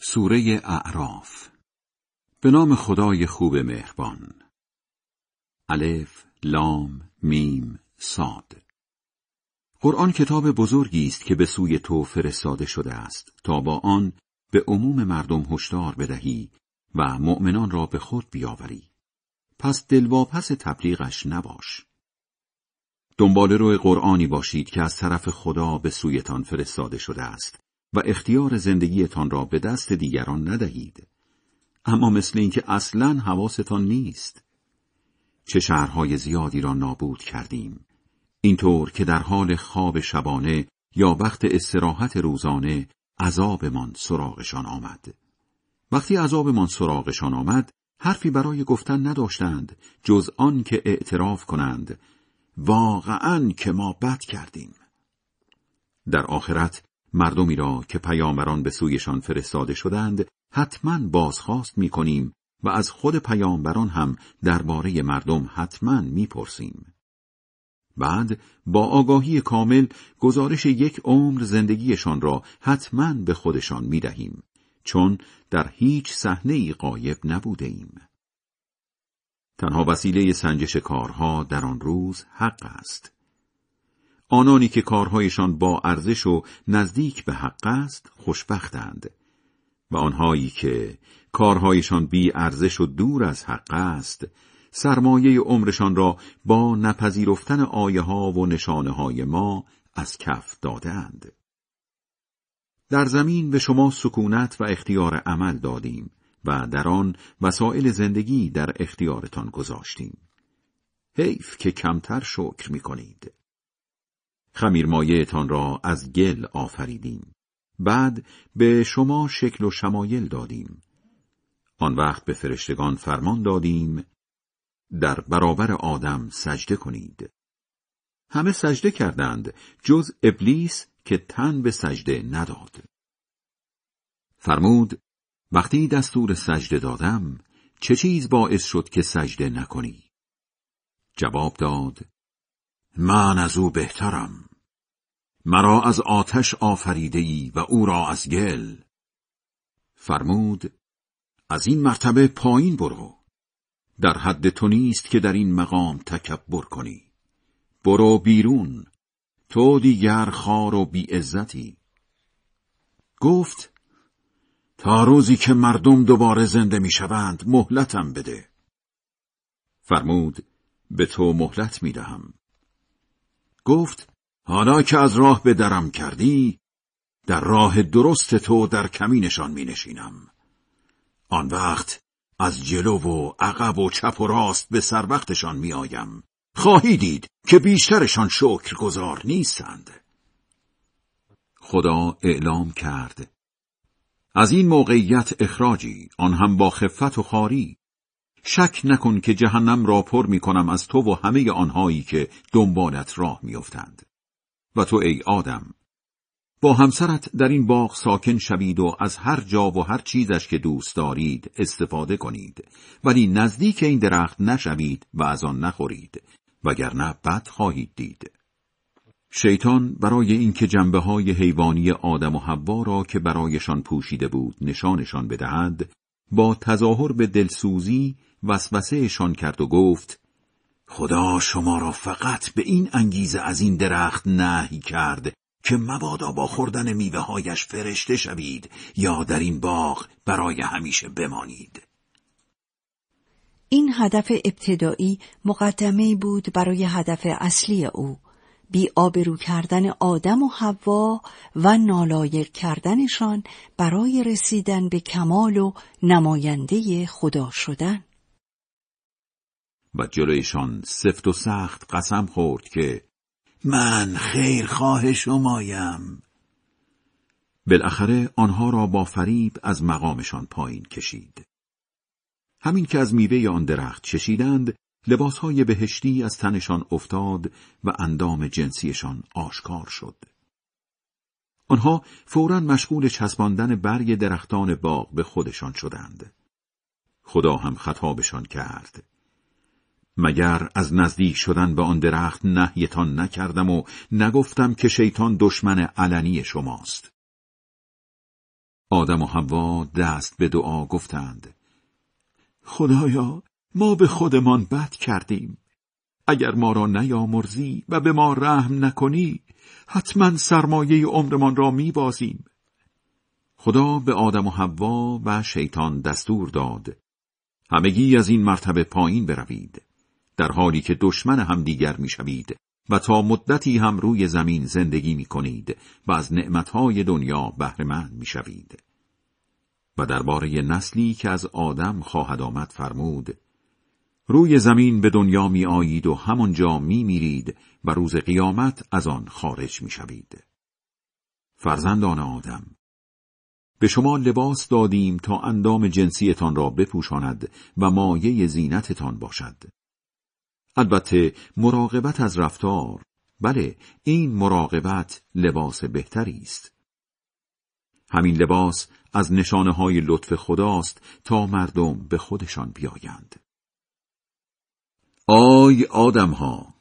سوره اعراف. به نام خدای خوب مهربان. الف لام میم صاد. قرآن کتاب بزرگی است که به سوی تو فرستاده شده است تا با آن به عموم مردم هشدار بدهی و مؤمنان را به خود بیاوری. پس دلواپس تبلیغش نباش. دنبال روی قرآنی باشید که از طرف خدا به سویتان فرستاده شده است. و اختیار زندگیتان را به دست دیگران ندهید. اما مثل اینکه اصلا حواستان نیست. چه شهرهای زیادی را نابود کردیم. اینطور که در حال خواب شبانه یا وقت استراحت روزانه عذابمان سراغشان آمد. وقتی عذابمان سراغشان آمد حرفی برای گفتن نداشتند جز آن که اعتراف کنند واقعا که ما بد کردیم. در آخرت مردمی را که پیامبران به سویشان فرستاده شدند حتما بازخواست می کنیم و از خود پیامبران هم درباره مردم حتما می‌پرسیم. بعد با آگاهی کامل گزارش یک عمر زندگیشان را حتما به خودشان می دهیم چون در هیچ صحنه ای قایب نبوده ایم. تنها وسیله سنجش کارها در آن روز حق است. آنانی که کارهایشان با ارزش و نزدیک به حق است خوشبختند و آنهایی که کارهایشان بی ارزش و دور از حق است سرمایه عمرشان را با نپذیرفتن آیه ها و نشانه های ما از کف دادند. در زمین به شما سکونت و اختیار عمل دادیم و در آن وسایل زندگی در اختیارتان گذاشتیم. حیف که کمتر شکر می کنید. خمیرمایهتان را از گل آفریدیم. بعد به شما شکل و شمایل دادیم. آن وقت به فرشتگان فرمان دادیم در برابر آدم سجده کنید. همه سجده کردند جز ابلیس که تن به سجده نداد. فرمود وقتی دستور سجده دادم چه چیز باعث شد که سجده نکنی؟ جواب داد من از او بهترم. مرا از آتش آفریده ای و او را از گل. فرمود از این مرتبه پایین برو. در حد تو نیست که در این مقام تکبر کنی. برو بیرون. تو دیگر خار و بیعزتی گفت تا روزی که مردم دوباره زنده می‌شوند مهلتم بده. فرمود به تو مهلت می‌دهم گفت حالا که از راه به درم کردی در راه درست تو در کمینشان می نشینم. آن وقت از جلو و عقب و چپ و راست به سر وقتشان می آیم. خواهی دید که بیشترشان شکر گذار نیستند. خدا اعلام کرد از این موقعیت اخراجی آن هم با خفت و خاری شک نکن که جهنم را پر می کنم از تو و همه آنهایی که دنبالت راه میافتند. و تو ای آدم. با همسرت در این باغ ساکن شوید و از هر جا و هر چیزش که دوست دارید استفاده کنید. ولی نزدیک این درخت نشوید و از آن نخورید. وگرنه بد خواهید دید. شیطان برای اینکه جنبه های حیوانی آدم و حوا را که برایشان پوشیده بود نشانشان بدهد با تظاهر به دلسوزی وسوسهشان کرد و گفت خدا شما را فقط به این انگیزه از این درخت نهی کرد که مبادا با خوردن میوه هایش فرشته شوید یا در این باغ برای همیشه بمانید. این هدف ابتدایی مقدمه بود برای هدف اصلی او بی آبرو کردن آدم و حوا و نالایق کردنشان برای رسیدن به کمال و نماینده خدا شدن و جلویشان سفت و سخت قسم خورد که من خیرخواه شمایم. بالاخره آنها را با فریب از مقامشان پایین کشید. همین که از میوه آن درخت چشیدند لباسهای بهشتی از تنشان افتاد و اندام جنسیشان آشکار شد. آنها فورا مشغول چسباندن برگ درختان باغ به خودشان شدند. خدا هم خطابشان کرد. مگر از نزدیک شدن به آن درخت نهیتان نکردم و نگفتم که شیطان دشمن علنی شماست. آدم و حوا دست به دعا گفتند خدایا ما به خودمان بد کردیم. اگر ما را نیامرزی و به ما رحم نکنی حتما سرمایه عمرمان را میبازیم. خدا به آدم و حوا و شیطان دستور داد همگی از این مرتبه پایین بروید. در حالی که دشمن همدیگر می‌شوید و تا مدتی هم روی زمین زندگی می کنید و از نعمتهای دنیا بهرهمند می شوید. و درباره نسلی که از آدم خواهد آمد فرمود روی زمین به دنیا می آیید و همانجا می میرید و روز قیامت از آن خارج می شوید. فرزندان آدم به شما لباس دادیم تا اندام جنسیتان را بپوشاند و مایه زینتتان باشد. البته مراقبت از رفتار بله این مراقبت لباس بهتری است. همین لباس از نشانه های لطف خداست تا مردم به خودشان بیایند. آی آدمها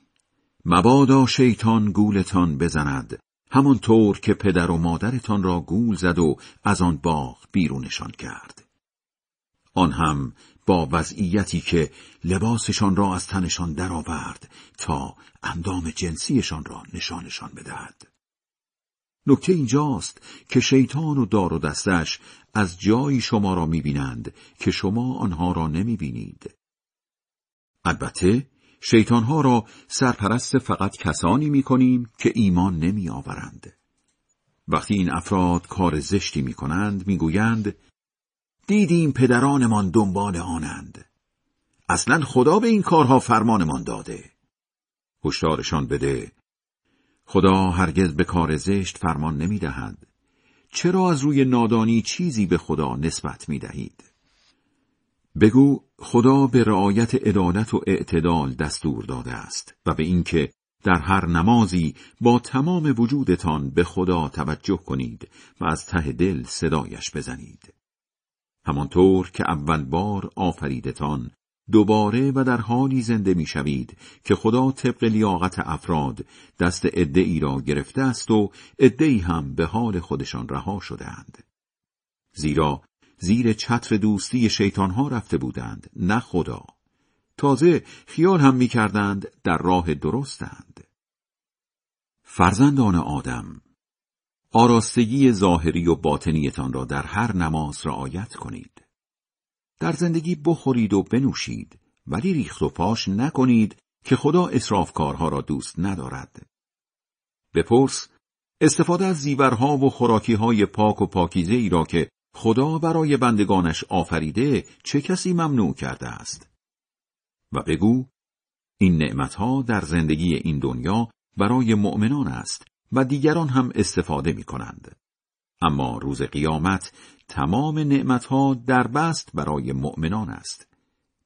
مبادا شیطان گولتان بزند همانطور که پدر و مادرتان را گول زد و از آن باغ بیرونشان کرد آن هم با وضعیتی که لباسشان را از تنشان درآورد تا اندام جنسیشان را نشانشان بدهد نکته اینجاست که شیطان و دار و دستش از جایی شما را می‌بینند که شما آنها را نمی‌بینید البته شیطانها را سرپرست فقط کسانی می کنیم که ایمان نمی آورند. وقتی این افراد کار زشتی می کنند می گویند دیدیم پدرانمان دنبال آنند. اصلا خدا به این کارها فرمانمان داده. هشدارشان بده. خدا هرگز به کار زشت فرمان نمی دهد. چرا از روی نادانی چیزی به خدا نسبت می دهید؟ بگو خدا به رعایت عدالت و اعتدال دستور داده است و به اینکه در هر نمازی با تمام وجودتان به خدا توجه کنید و از ته دل صدایش بزنید. همانطور که اول بار آفریدتان دوباره و در حالی زنده می‌شوید که خدا طبق لیاقت افراد دست ای را گرفته است و ای هم به حال خودشان رها شدهاند. زیرا زیر چتر دوستی شیطانها رفته بودند نه خدا تازه خیال هم می‌کردند در راه درستند فرزندان آدم آراستگی ظاهری و باطنیتان را در هر نماز رعایت کنید. در زندگی بخورید و بنوشید ولی ریخت و پاش نکنید که خدا اصرافکارها را دوست ندارد. بپرس استفاده از زیورها و خوراکیهای پاک و پاکیزه ای را که خدا برای بندگانش آفریده چه کسی ممنوع کرده است؟ و بگو این نعمتها در زندگی این دنیا برای مؤمنان است و دیگران هم استفاده می کنند. اما روز قیامت تمام نعمتها در بست برای مؤمنان است.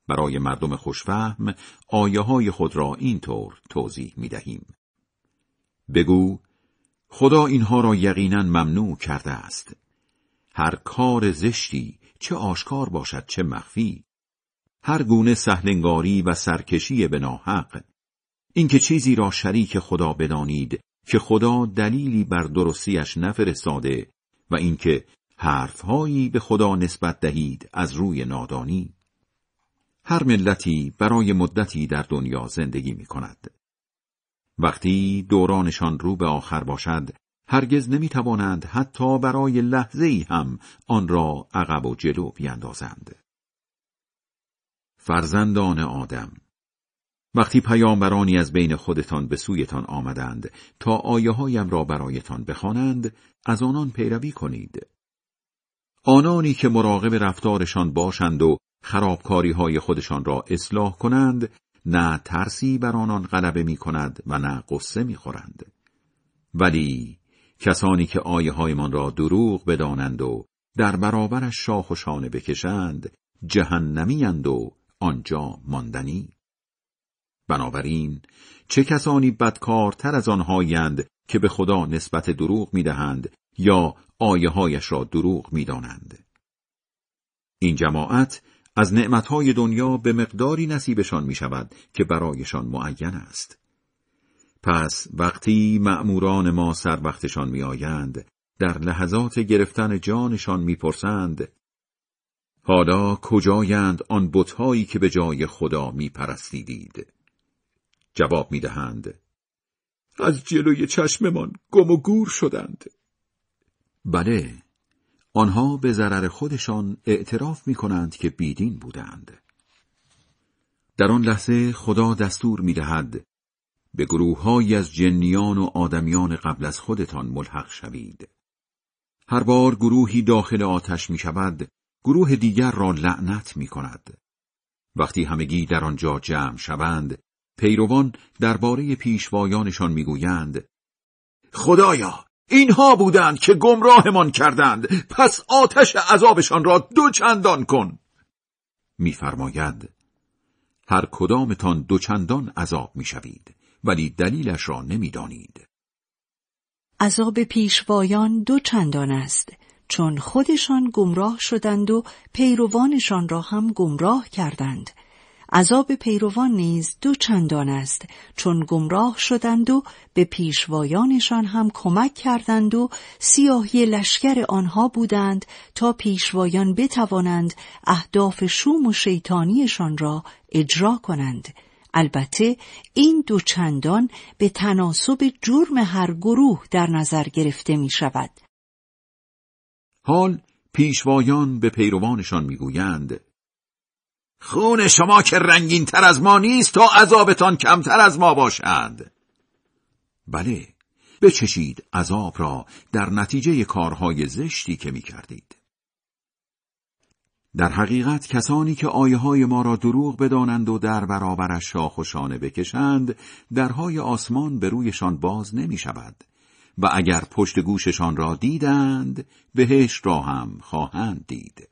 برای مردم خوشفهم آیه های خود را اینطور توضیح می دهیم. بگو خدا اینها را یقینا ممنوع کرده است. هر کار زشتی چه آشکار باشد چه مخفی هر گونه سهلنگاری و سرکشی به ناحق اینکه چیزی را شریک خدا بدانید که خدا دلیلی بر درستیش نفرستاده و اینکه حرفهایی به خدا نسبت دهید از روی نادانی هر ملتی برای مدتی در دنیا زندگی می کند. وقتی دورانشان رو به آخر باشد هرگز نمی توانند حتی برای لحظه ای هم آن را عقب و جلو بیندازند. فرزندان آدم وقتی پیامبرانی از بین خودتان به سویتان آمدند تا آیه هایم را برایتان بخوانند از آنان پیروی کنید. آنانی که مراقب رفتارشان باشند و خرابکاری های خودشان را اصلاح کنند نه ترسی بر آنان غلبه می کند و نه قصه می خورند. ولی کسانی که آیه هایمان را دروغ بدانند و در برابرش شاخ و شانه بکشند جهنمیند و آنجا ماندنی بنابراین چه کسانی بدکارتر از آنهایند که به خدا نسبت دروغ می‌دهند یا آیه هایش را دروغ می‌دانند این جماعت از نعمتهای دنیا به مقداری نصیبشان می شود که برایشان معین است. پس وقتی مأموران ما سر وقتشان می آیند در لحظات گرفتن جانشان می‌پرسند حالا کجایند آن بتهایی که به جای خدا میپرستیدید جواب می‌دهند. از جلوی چشممان گم و گور شدند. بله آنها به ضرر خودشان اعتراف می کنند که بیدین بودند. در آن لحظه خدا دستور می دهد به گروههایی از جنیان و آدمیان قبل از خودتان ملحق شوید. هر بار گروهی داخل آتش می شود گروه دیگر را لعنت می کند وقتی همگی در آنجا جمع شوند پیروان درباره پیشوایانشان می‌گویند خدایا اینها بودند که گمراهمان کردند پس آتش عذابشان را دو چندان کن. میفرماید هر کدامتان دو چندان عذاب می‌شوید ولی دلیلش را نمی‌دانید. عذاب پیشوایان دو چندان است چون خودشان گمراه شدند و پیروانشان را هم گمراه کردند. عذاب پیروان نیز دو چندان است چون گمراه شدند و به پیشوایانشان هم کمک کردند و سیاهی لشکر آنها بودند تا پیشوایان بتوانند اهداف شوم و شیطانیشان را اجرا کنند البته این دو چندان به تناسب جرم هر گروه در نظر گرفته می شود. حال پیشوایان به پیروانشان می‌گویند خون شما که رنگین تر از ما نیست تا عذابتان کمتر از ما باشد بله بچشید عذاب را در نتیجه کارهای زشتی که می کردید. در حقیقت کسانی که آیه های ما را دروغ بدانند و در برابرش شاخ و شانه بکشند درهای آسمان به رویشان باز نمی شود و اگر پشت گوششان را دیدند بهش را هم خواهند دید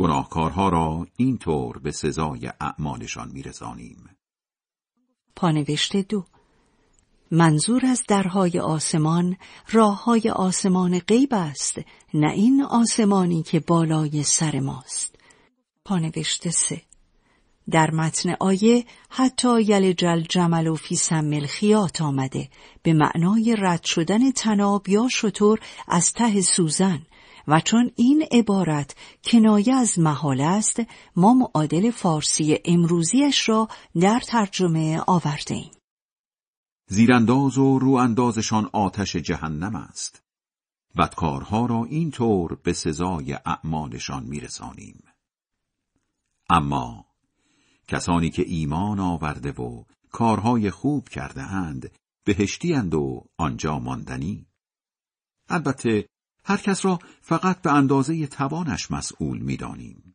گناهکارها را اینطور به سزای اعمالشان میرسانیم. پانوشته دو. منظور از درهای آسمان راه های آسمان غیب است نه این آسمانی که بالای سر ماست. پانوشته سه. در متن آیه حتی یلجل جمل و فی سم خیات آمده به معنای رد شدن تناب یا شطور از ته سوزن. و چون این عبارت کنایه از محال است ما معادل فارسی امروزیش را در ترجمه آورده ایم. زیرانداز و رو اندازشان آتش جهنم است. بدکارها را اینطور به سزای اعمالشان میرسانیم. اما کسانی که ایمان آورده و کارهای خوب کرده اند بهشتی و آنجا ماندنی البته هر کس را فقط به اندازه توانش مسئول می‌دانیم.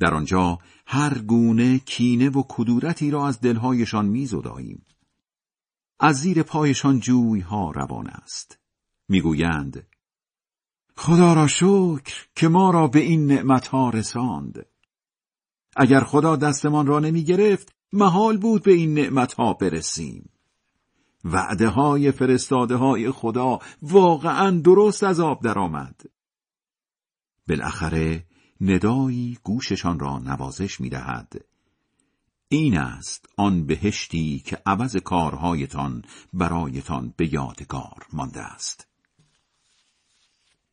در آنجا هر گونه کینه و کدورتی را از دلهایشان میزداییم. از زیر پایشان جوی ها روان است. می‌گویند خدا را شکر که ما را به این نعمت ها رساند. اگر خدا دستمان را نمی گرفت محال بود به این نعمت ها برسیم. وعده های فرستاده های خدا واقعا درست از آب درآمد. بالاخره ندایی گوششان را نوازش می دهد. این است آن بهشتی که عوض کارهایتان برایتان به یادگار مانده است.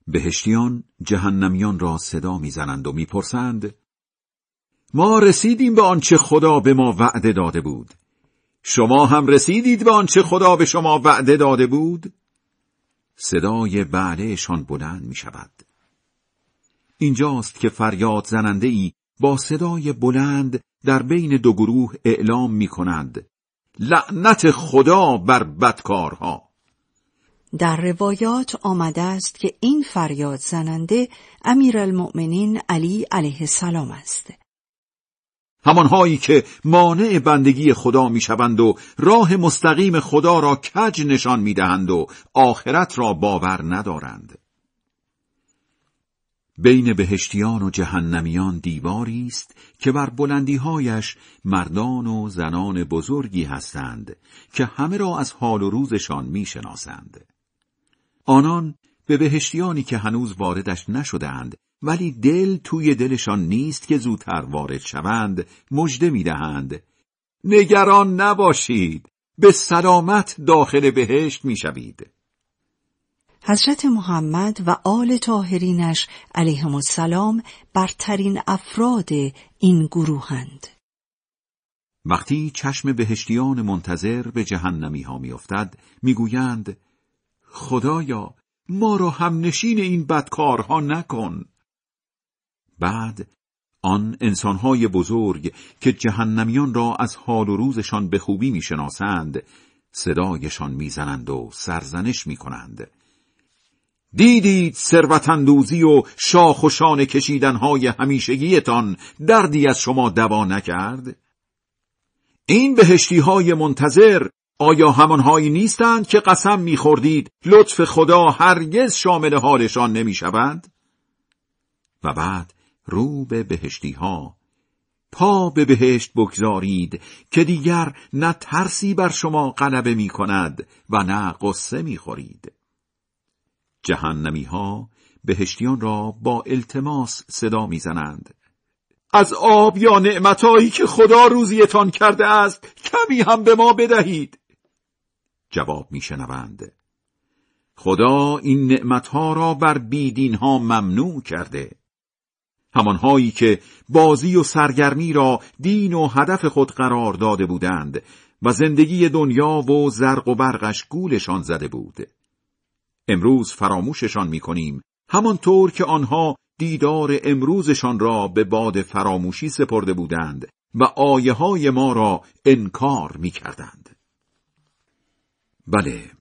بهشتیان جهنمیان را صدا می‌زنند و می‌پرسند ما رسیدیم به آنچه خدا به ما وعده داده بود شما هم رسیدید به آنچه خدا به شما وعده داده بود؟ صدای بعلهشان بلند می شود. اینجاست که فریاد زننده ای با صدای بلند در بین دو گروه اعلام می کند. لعنت خدا بر بدکارها در روایات آمده است که این فریاد زننده امیرالمؤمنین علی علیه السلام است. همانهایی که مانع بندگی خدا می‌شوند و راه مستقیم خدا را کج نشان می‌دهند و آخرت را باور ندارند. بین بهشتیان و جهنمیان دیواری است که بر بلندیهایش مردان و زنان بزرگی هستند که همه را از حال و روزشان می‌شناسند. آنان به بهشتیانی که هنوز واردش نشدهاند ولی دل توی دلشان نیست که زودتر وارد شوند مژده می‌دهند. نگران نباشید به سلامت داخل بهشت می‌شوید. حضرت محمد و آل طاهرینش علیهم السلام برترین افراد این گروهند. وقتی چشم بهشتیان منتظر به جهنمی ها میافتد می‌گویند خدایا ما را هم نشین این بدکارها نکن. بعد آن انسانهای بزرگ که جهنمیان را از حال و روزشان به خوبی می‌شناسند صدایشان می‌زنند و سرزنش می‌کنند. دیدید ثروتاندوزی و شاخ و شانه کشیدنهای همیشگیتان دردی از شما دوا نکرد؟ این بهشتی های منتظر آیا همانهایی نیستند که قسم میخوردید لطف خدا هرگز شامل حالشان نمی‌شود؟ و بعد رو به بهشتی ها پا به بهشت بگذارید که دیگر نه ترسی بر شما غلبه می کند و نه قصه می خورید. جهنمی ها بهشتیان را با التماس صدا می‌زنند. از آب یا نعمتهایی که خدا روزیتان کرده است کمی هم به ما بدهید. جواب میشنوند. خدا این نعمتها را بر بیدین ها ممنوع کرده. همانهایی که بازی و سرگرمی را دین و هدف خود قرار داده بودند و زندگی دنیا و زرق و برقش گولشان زده بود. امروز فراموششان می کنیم همانطور که آنها دیدار امروزشان را به باد فراموشی سپرده بودند و آیه های ما را انکار می کردند. بله،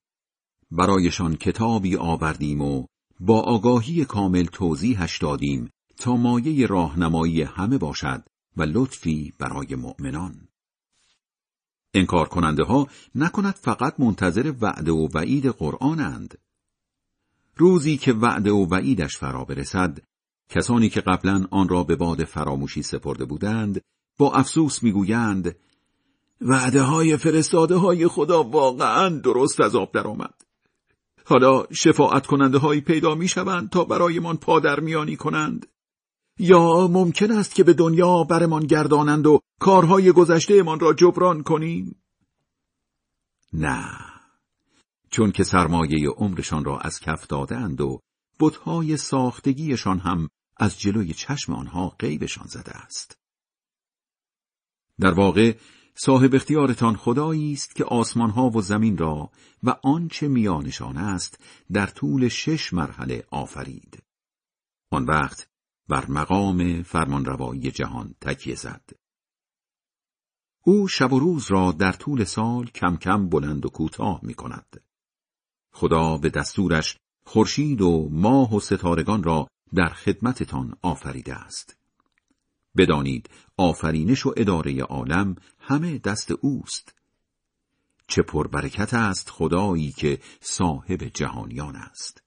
برایشان کتابی آوردیم و با آگاهی کامل توضیحش دادیم تا مایه راهنمایی همه باشد و لطفی برای مؤمنان. انکار کننده ها نکند فقط منتظر وعده و وعید قرآنند. روزی که وعده و وعیدش فرا برسد، کسانی که قبلا آن را به باد فراموشی سپرده بودند، با افسوس می‌گویند وعده های فرستاده های خدا واقعا درست از آب درآمد. حالا شفاعت کننده هایی پیدا می شوند تا برایمان پادرمیانی کنند. یا ممکن است که به دنیا برمان گردانند و کارهای گذشتهمان را جبران کنیم؟ نه چون که سرمایه عمرشان را از کف دادند و بتهای ساختگیشان هم از جلوی چشم آنها غیبشان زده است. در واقع صاحب اختیارتان خدایی است که آسمانها و زمین را و آنچه میانشان است در طول شش مرحله آفرید. آن وقت بر مقام فرمانروایی جهان تکیه زد. او شب و روز را در طول سال کم کم بلند و کوتاه می کند. خدا به دستورش خورشید و ماه و ستارگان را در خدمتتان آفریده است. بدانید آفرینش و اداره عالم همه دست اوست. چه پربرکت است خدایی که صاحب جهانیان است.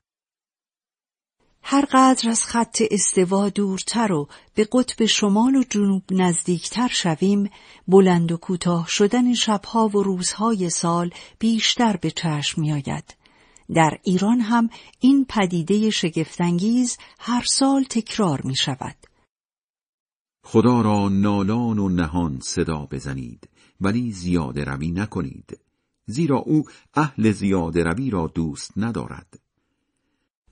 هر قدر از خط استوا دورتر و به قطب شمال و جنوب نزدیکتر شویم بلند و کوتاه شدن شبها و روزهای سال بیشتر به چشم میآید. در ایران هم این پدیده شگفتانگیز هر سال تکرار می شود خدا را نالان و نهان صدا بزنید ولی زیاده روی نکنید. زیرا او اهل زیاده روی را دوست ندارد.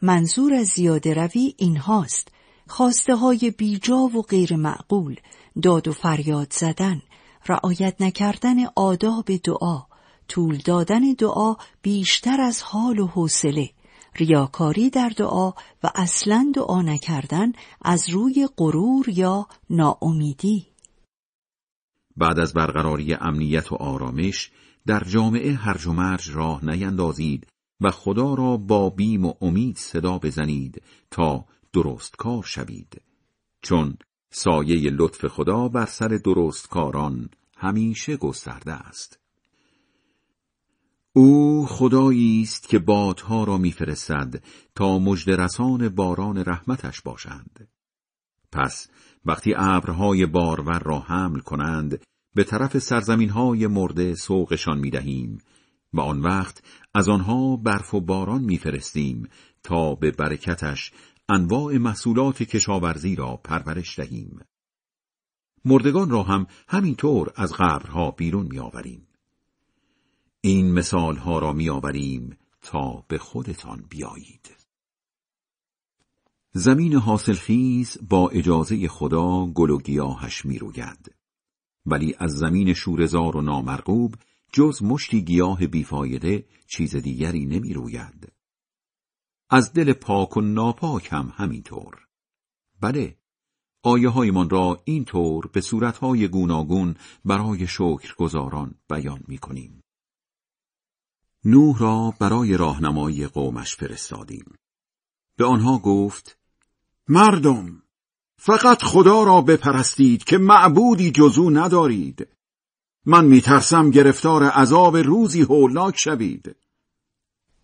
منظور از زیاده روی این هاست خواسته های بیجا و غیر معقول داد و فریاد زدن رعایت نکردن آداب دعا طول دادن دعا بیشتر از حال و حوصله ریاکاری در دعا و اصلا دعا نکردن از روی غرور یا ناامیدی. بعد از برقراری امنیت و آرامش در جامعه هرج و مرج راه نیندازید و خدا را با بیم و امید صدا بزنید تا درست کار شوید. چون سایه لطف خدا بر سر درست کاران همیشه گسترده است. او خدایی است که بادها را میفرستد تا مجد باران رحمتش باشند. پس وقتی ابرهای بارور را حمل کنند به طرف سرزمینهای مرده سوقشان می‌دهیم و آن وقت از آنها برف و باران میفرستیم تا به برکتش انواع محصولات کشاورزی را پرورش دهیم. مردگان را هم همینطور از قبرها بیرون میآوریم. این مثال ها را میآوریم تا به خودتان بیایید زمین حاصلخیز با اجازه خدا گل و گیاهش می روید. ولی از زمین شورزار و نامرغوب جز مشتی گیاه بیفایده چیز دیگری نمی روید. از دل پاک و ناپاک هم همینطور. بله، آیه هایمان را اینطور به صورتهای گوناگون برای شکرگزاران بیان می کنیم. نوح را برای راهنمایی قومش فرستادیم. به آنها گفت مردم فقط خدا را بپرستید که معبودی جزو ندارید من میترسم گرفتار عذاب روزی هولناک شوید.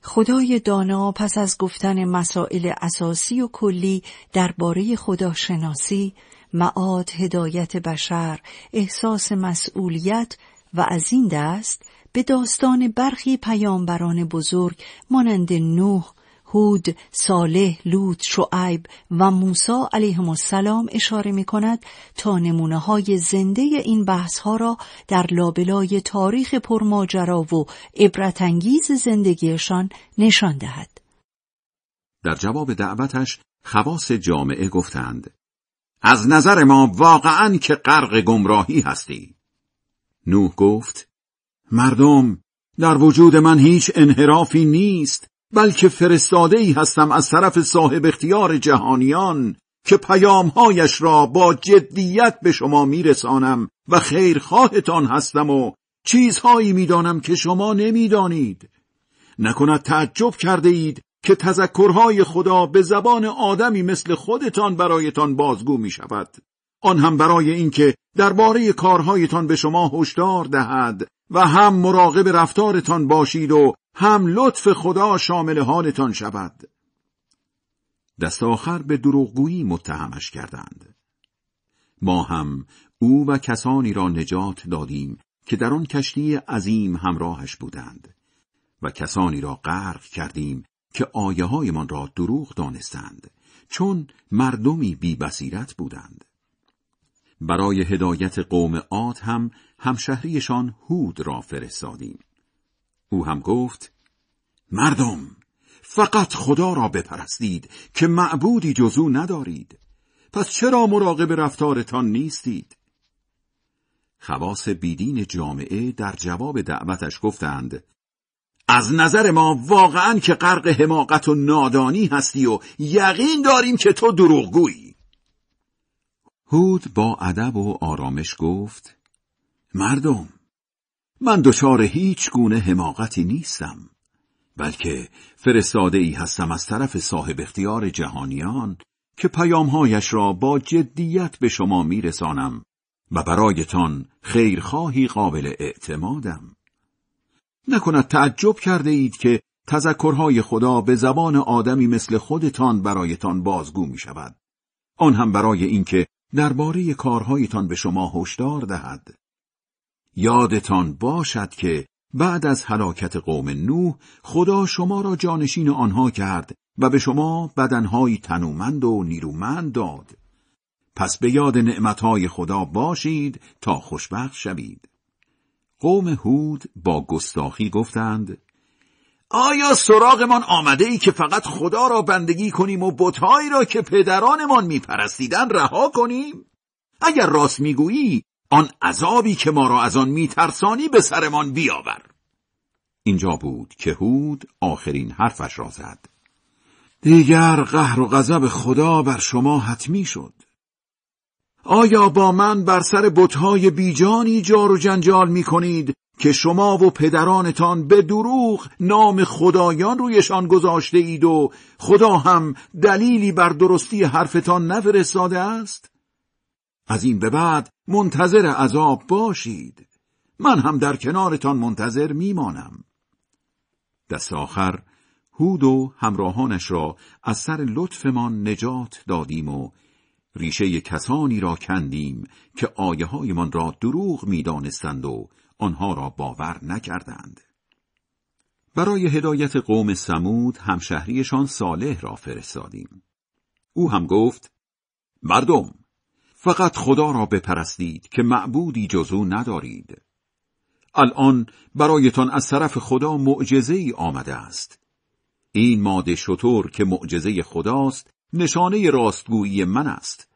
خدای دانا پس از گفتن مسائل اساسی و کلی درباره خداشناسی، معاد هدایت بشر، احساس مسئولیت و از این دست به داستان برخی پیامبران بزرگ مانند نوح، هود، صالح، لوط، شعیب و موسی علیهم السلام اشاره می کند تا نمونه های زنده این بحث ها را در لابلای تاریخ پرماجرا و عبرتانگیز زندگیشان نشان دهد. در جواب دعوتش خواص جامعه گفتند از نظر ما واقعا که غرق گمراهی هستی. نوح گفت مردم در وجود من هیچ انحرافی نیست بلکه فرستاده ای هستم از طرف صاحب اختیار جهانیان که پیامهایش را با جدیت به شما میرسانم و خیرخواهتان هستم و چیزهایی می‌دانم که شما نمی‌دانید نکند تعجب کرده اید که تذکرهای خدا به زبان آدمی مثل خودتان برایتان بازگو می شود. آن هم برای اینکه درباره کارهایتان به شما هشدار دهد و هم مراقب رفتارتان باشید و هم لطف خدا شامل حالتان شود. دست آخر به دروغگویی متهمش کردند. ما هم او و کسانی را نجات دادیم که در آن کشتی عظیم همراهش بودند و کسانی را غرق کردیم که آیه هایمان را دروغ دانستند چون مردمی بی بصیرت بودند. برای هدایت قوم عاد هم همشهریشان هود را فرستادیم. او هم گفت مردم فقط خدا را بپرستید که معبودی جزو ندارید. پس چرا مراقب رفتارتان نیستید؟ خواص بیدین جامعه در جواب دعوتش گفتند از نظر ما واقعا که غرق حماقت و نادانی هستی و یقین داریم که تو دروغگویی. هود با ادب و آرامش گفت مردم من دچار هیچ گونه حماقتی نیستم بلکه فرستاده ای هستم از طرف صاحب اختیار جهانیان که پیامهایش را با جدیت به شما میرسانم و برایتان خیرخواهی قابل اعتمادم نکند تعجب کرده اید که تذکرهای خدا به زبان آدمی مثل خودتان برایتان بازگو می شود. آن هم برای اینکه درباره کارهایتان به شما هشدار دهد. یادتان باشد که بعد از هلاکت قوم نوح خدا شما را جانشین آنها کرد و به شما بدنهایی تنومند و نیرومند داد. پس به یاد نعمتهای خدا باشید تا خوشبخت شوید. قوم هود با گستاخی گفتند آیا سراغمان آمده ای که فقط خدا را بندگی کنیم و بتهایی را که پدرانمان میپرستیدن رها کنیم؟ اگر راست می‌گویی آن عذابی که ما را از آن میترسانی به سرمان بیاور. اینجا بود که هود آخرین حرفش را زد. دیگر قهر و غضب خدا بر شما حتمی شد. آیا با من بر سر بتهای بیجانی جار و جنجال می کنید که شما و پدرانتان به دروغ نام خدایان رویشان گذاشته اید و خدا هم دلیلی بر درستی حرفتان نفرستاده است؟ از این به بعد منتظر عذاب باشید من هم در کنارتان منتظر میمانم دست آخر هود و همراهانش را از سر لطفمان نجات دادیم و ریشه کسانی را کندیم که آیه هایمان را دروغ می‌دانستند و آنها را باور نکردند. برای هدایت قوم سمود همشهریشان صالح را فرستادیم. او هم گفت مردم فقط خدا را بپرستید که معبودی جزو ندارید. الان برایتان از طرف خدا معجزه ای آمده است. این ماده شطور که معجزه خداست نشانه راستگویی من است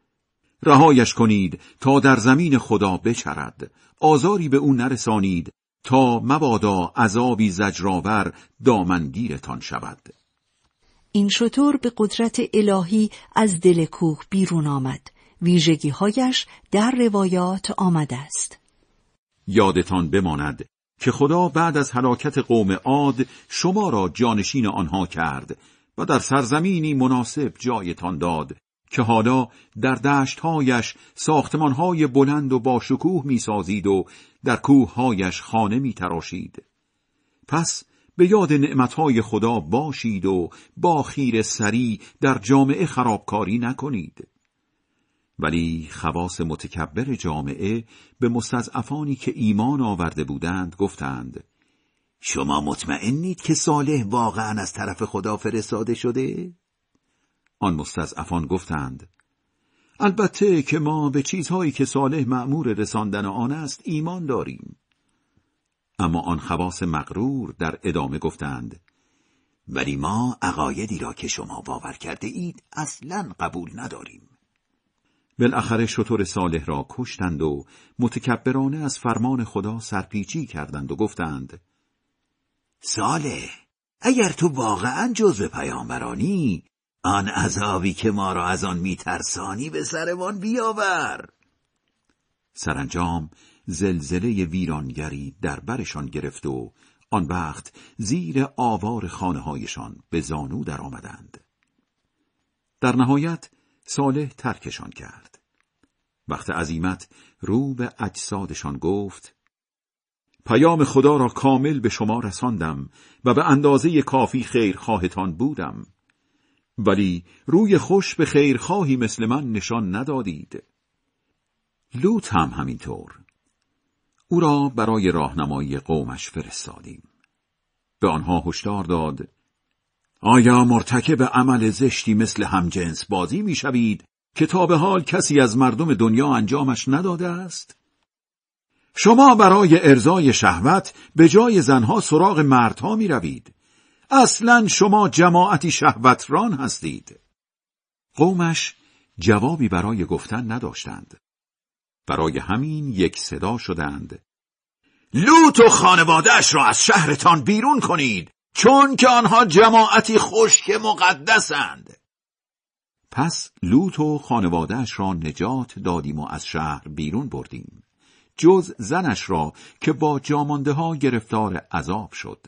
رهایش کنید تا در زمین خدا بچرد آزاری به او نرسانید تا مبادا عذابی زجرآور دامنگیرتان شود این شطور به قدرت الهی از دل کوه بیرون آمد ویژگیهایش در روایات آمده است یادتان بماند که خدا بعد از هلاکت قوم عاد شما را جانشین آنها کرد و در سرزمینی مناسب جایتان داد که حالا در دشتهایش ساختمانهای بلند و با شکوه می‌سازید و در کوههایش خانه می تراشید. پس به یاد نعمتهای خدا باشید و با خیر سری در جامعه خرابکاری نکنید. ولی خواص متکبر جامعه به مستضعفانی که ایمان آورده بودند گفتند شما مطمئنید که صالح واقعا از طرف خدا فرستاده شده؟ آن مستضعفان گفتند البته که ما به چیزهایی که صالح معمور رساندن آن است ایمان داریم اما آن خواص مغرور در ادامه گفتند ولی ما عقایدی را که شما باور کرده اید اصلا قبول نداریم بالاخره شطور صالح را کشتند و متکبرانه از فرمان خدا سرپیچی کردند و گفتند صالح اگر تو واقعا جزو پیامبرانی آن عذابی که ما را از آن میترسانی به سرمان بیاور سرانجام زلزله ویرانگری در برشان گرفت و آن وقت زیر آوار خانه هایشان به زانو در آمدند. در نهایت صالح ترکشان کرد. وقت عزیمت رو به اجسادشان گفت پیام خدا را کامل به شما رساندم و به اندازه کافی خیرخواهتان بودم. ولی روی خوش به خیرخواهی مثل من نشان ندادید. لوط هم همینطور. او را برای راهنمایی قومش فرستادیم. به آنها هشدار داد آیا مرتکب عمل زشتی مثل همجنس بازی می‌شوید؟ که تا به حال کسی از مردم دنیا انجامش نداده است؟ شما برای ارزای شهوت به جای زنها سراغ مردها می روید. اصلا شما جماعتی شهوتران هستید. قومش جوابی برای گفتن نداشتند. برای همین یک صدا شدند. لوط و خانوادهش را از شهرتان بیرون کنید چون که آنها جماعتی خشک مقدسند. پس لوط و خانوادهش را نجات دادیم و از شهر بیرون بردیم. جز زنش را که با جامانده ها گرفتار عذاب شد.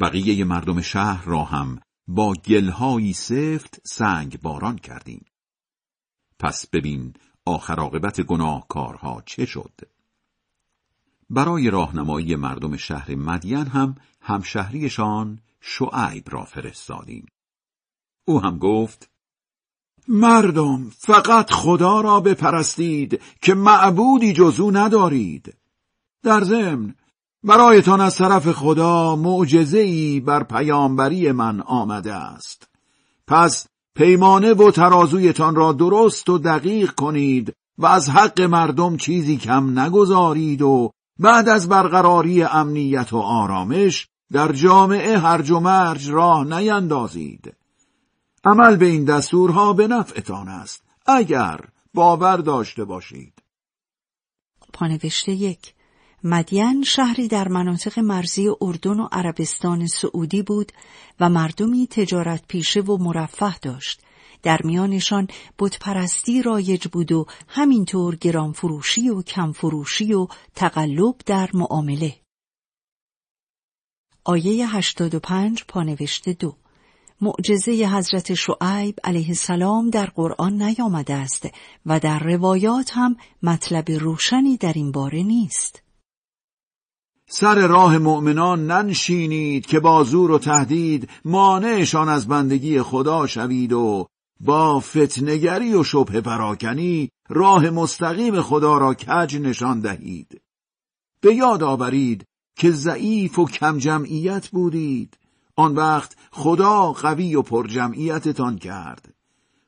بقیه مردم شهر را هم با گلهایی سفت سنگ باران کردیم. پس ببین آخر عاقبت گناهکارها چه شد؟ برای راهنمایی مردم شهر مدین هم همشهریشان شعیب را فرستادیم. او هم گفت مردم فقط خدا را بپرستید که معبودی جزو ندارید. در ضمن برایتان از طرف خدا معجزه‌ای بر پیامبری من آمده است. پس پیمانه و ترازویتان را درست و دقیق کنید و از حق مردم چیزی کم نگذارید و بعد از برقراری امنیت و آرامش در جامعه هرج و مرج راه نیندازید. عمل به این دستورها به نفعتان است اگر باور داشته باشید. پانوشته یک مدین شهری در مناطق مرزی اردن و عربستان سعودی بود و مردمی تجارت پیشه و مرفه داشت. در میانشان بتپرستی رایج بود و همینطور گرانفروشی و کمفروشی و تقلب در معامله. آیه 85 پانوشته دو معجزه حضرت شعیب علیه السلام در قرآن نیامده است و در روایات هم مطلب روشنی در این باره نیست. سر راه مؤمنان ننشینید که با زور و تهدید مانعشان از بندگی خدا شوید و با فتنگری و شبه پراکنی راه مستقیم خدا را کج نشان دهید. به یاد آورید که ضعیف و کم جمعیت بودید. آن وقت خدا قوی و پر جمعیتتان کرد.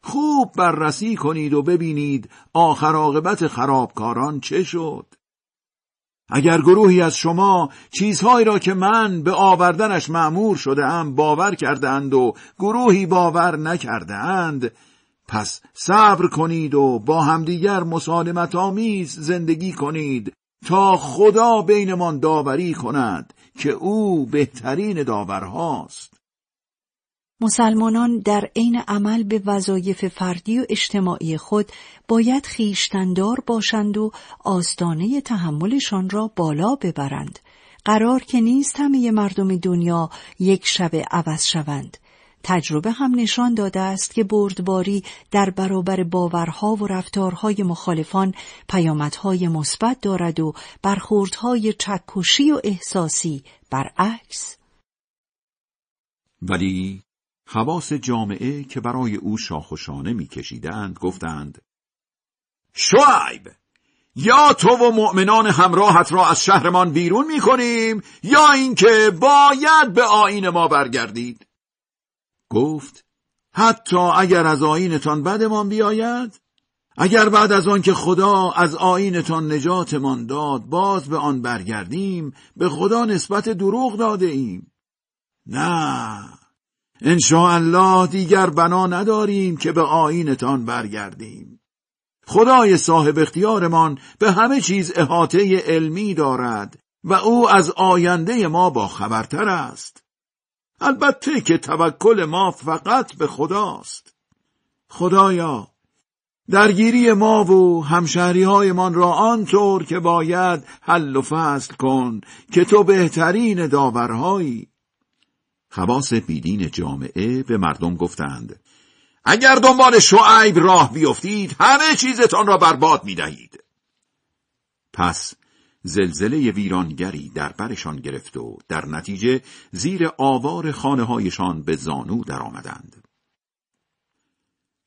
خوب بررسی کنید و ببینید آخر عاقبت خرابکاران چه شد. اگر گروهی از شما چیزهایی را که من به آوردنش معمور شده ام باور کرده و گروهی باور نکرده اند پس صبر کنید و با همدیگر مسالمت آمیز زندگی کنید تا خدا بینمان داوری کند که او بهترین داورهاست. مسلمانان در عین عمل به وظایف فردی و اجتماعی خود باید خیشتندار باشند و آستانه تحملشان را بالا ببرند. قرار که نیست همه مردم دنیا یک شب عوض شوند. تجربه هم نشان داده است که بردباری در برابر باورها و رفتارهای مخالفان پیامدهای مثبت دارد و برخوردهای چکشی و احساسی برعکس. ولی خواص جامعه که برای او شاخ و شانه میکشیدند گفتند شعیب یا تو و مؤمنان همراهت را از شهرمان بیرون می‌کنیم یا اینکه باید به آین ما برگردید؟ گفت حتی اگر از آینتان بدمان بیاید اگر بعد از آن که خدا از آینتان نجاتمان داد باز به آن برگردیم به خدا نسبت دروغ داده ایم. نه الله دیگر بنا نداریم که به آینتان برگردیم. خدای صاحب اختیارمان به همه چیز احاطه علمی دارد و او از آینده ما با خبرتر است. البته که توکل ما فقط به خداست خدایا درگیری ما و همشهری هایمان را آنطور که باید حل و فصل کن که تو بهترین داورهایی خواص بیدین جامعه به مردم گفتند اگر دنبال شعیب راه بیفتید همه چیزتان را برباد می دهید. پس زلزله ویرانگری در برشان گرفت و در نتیجه زیر آوار خانه هایشان به زانو درآمدند.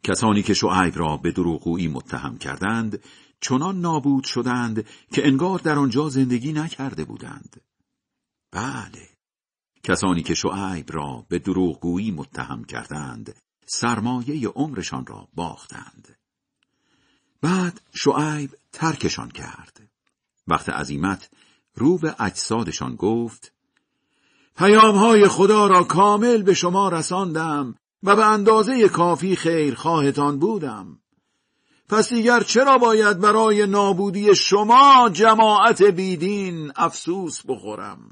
کسانی که شعیب را به دروغگویی متهم کردند چنان نابود شدند که انگار در آنجا زندگی نکرده بودند. بله، کسانی که شعیب را به دروغگویی متهم کردند سرمایه عمرشان را باختند. بعد شعیب ترکشان کرد. وقت عزیمت رو به اجسادشان گفت پیامهای خدا را کامل به شما رساندم و به اندازه کافی خیر خواهتان بودم. پس دیگر چرا باید برای نابودی شما جماعت بیدین افسوس بخورم؟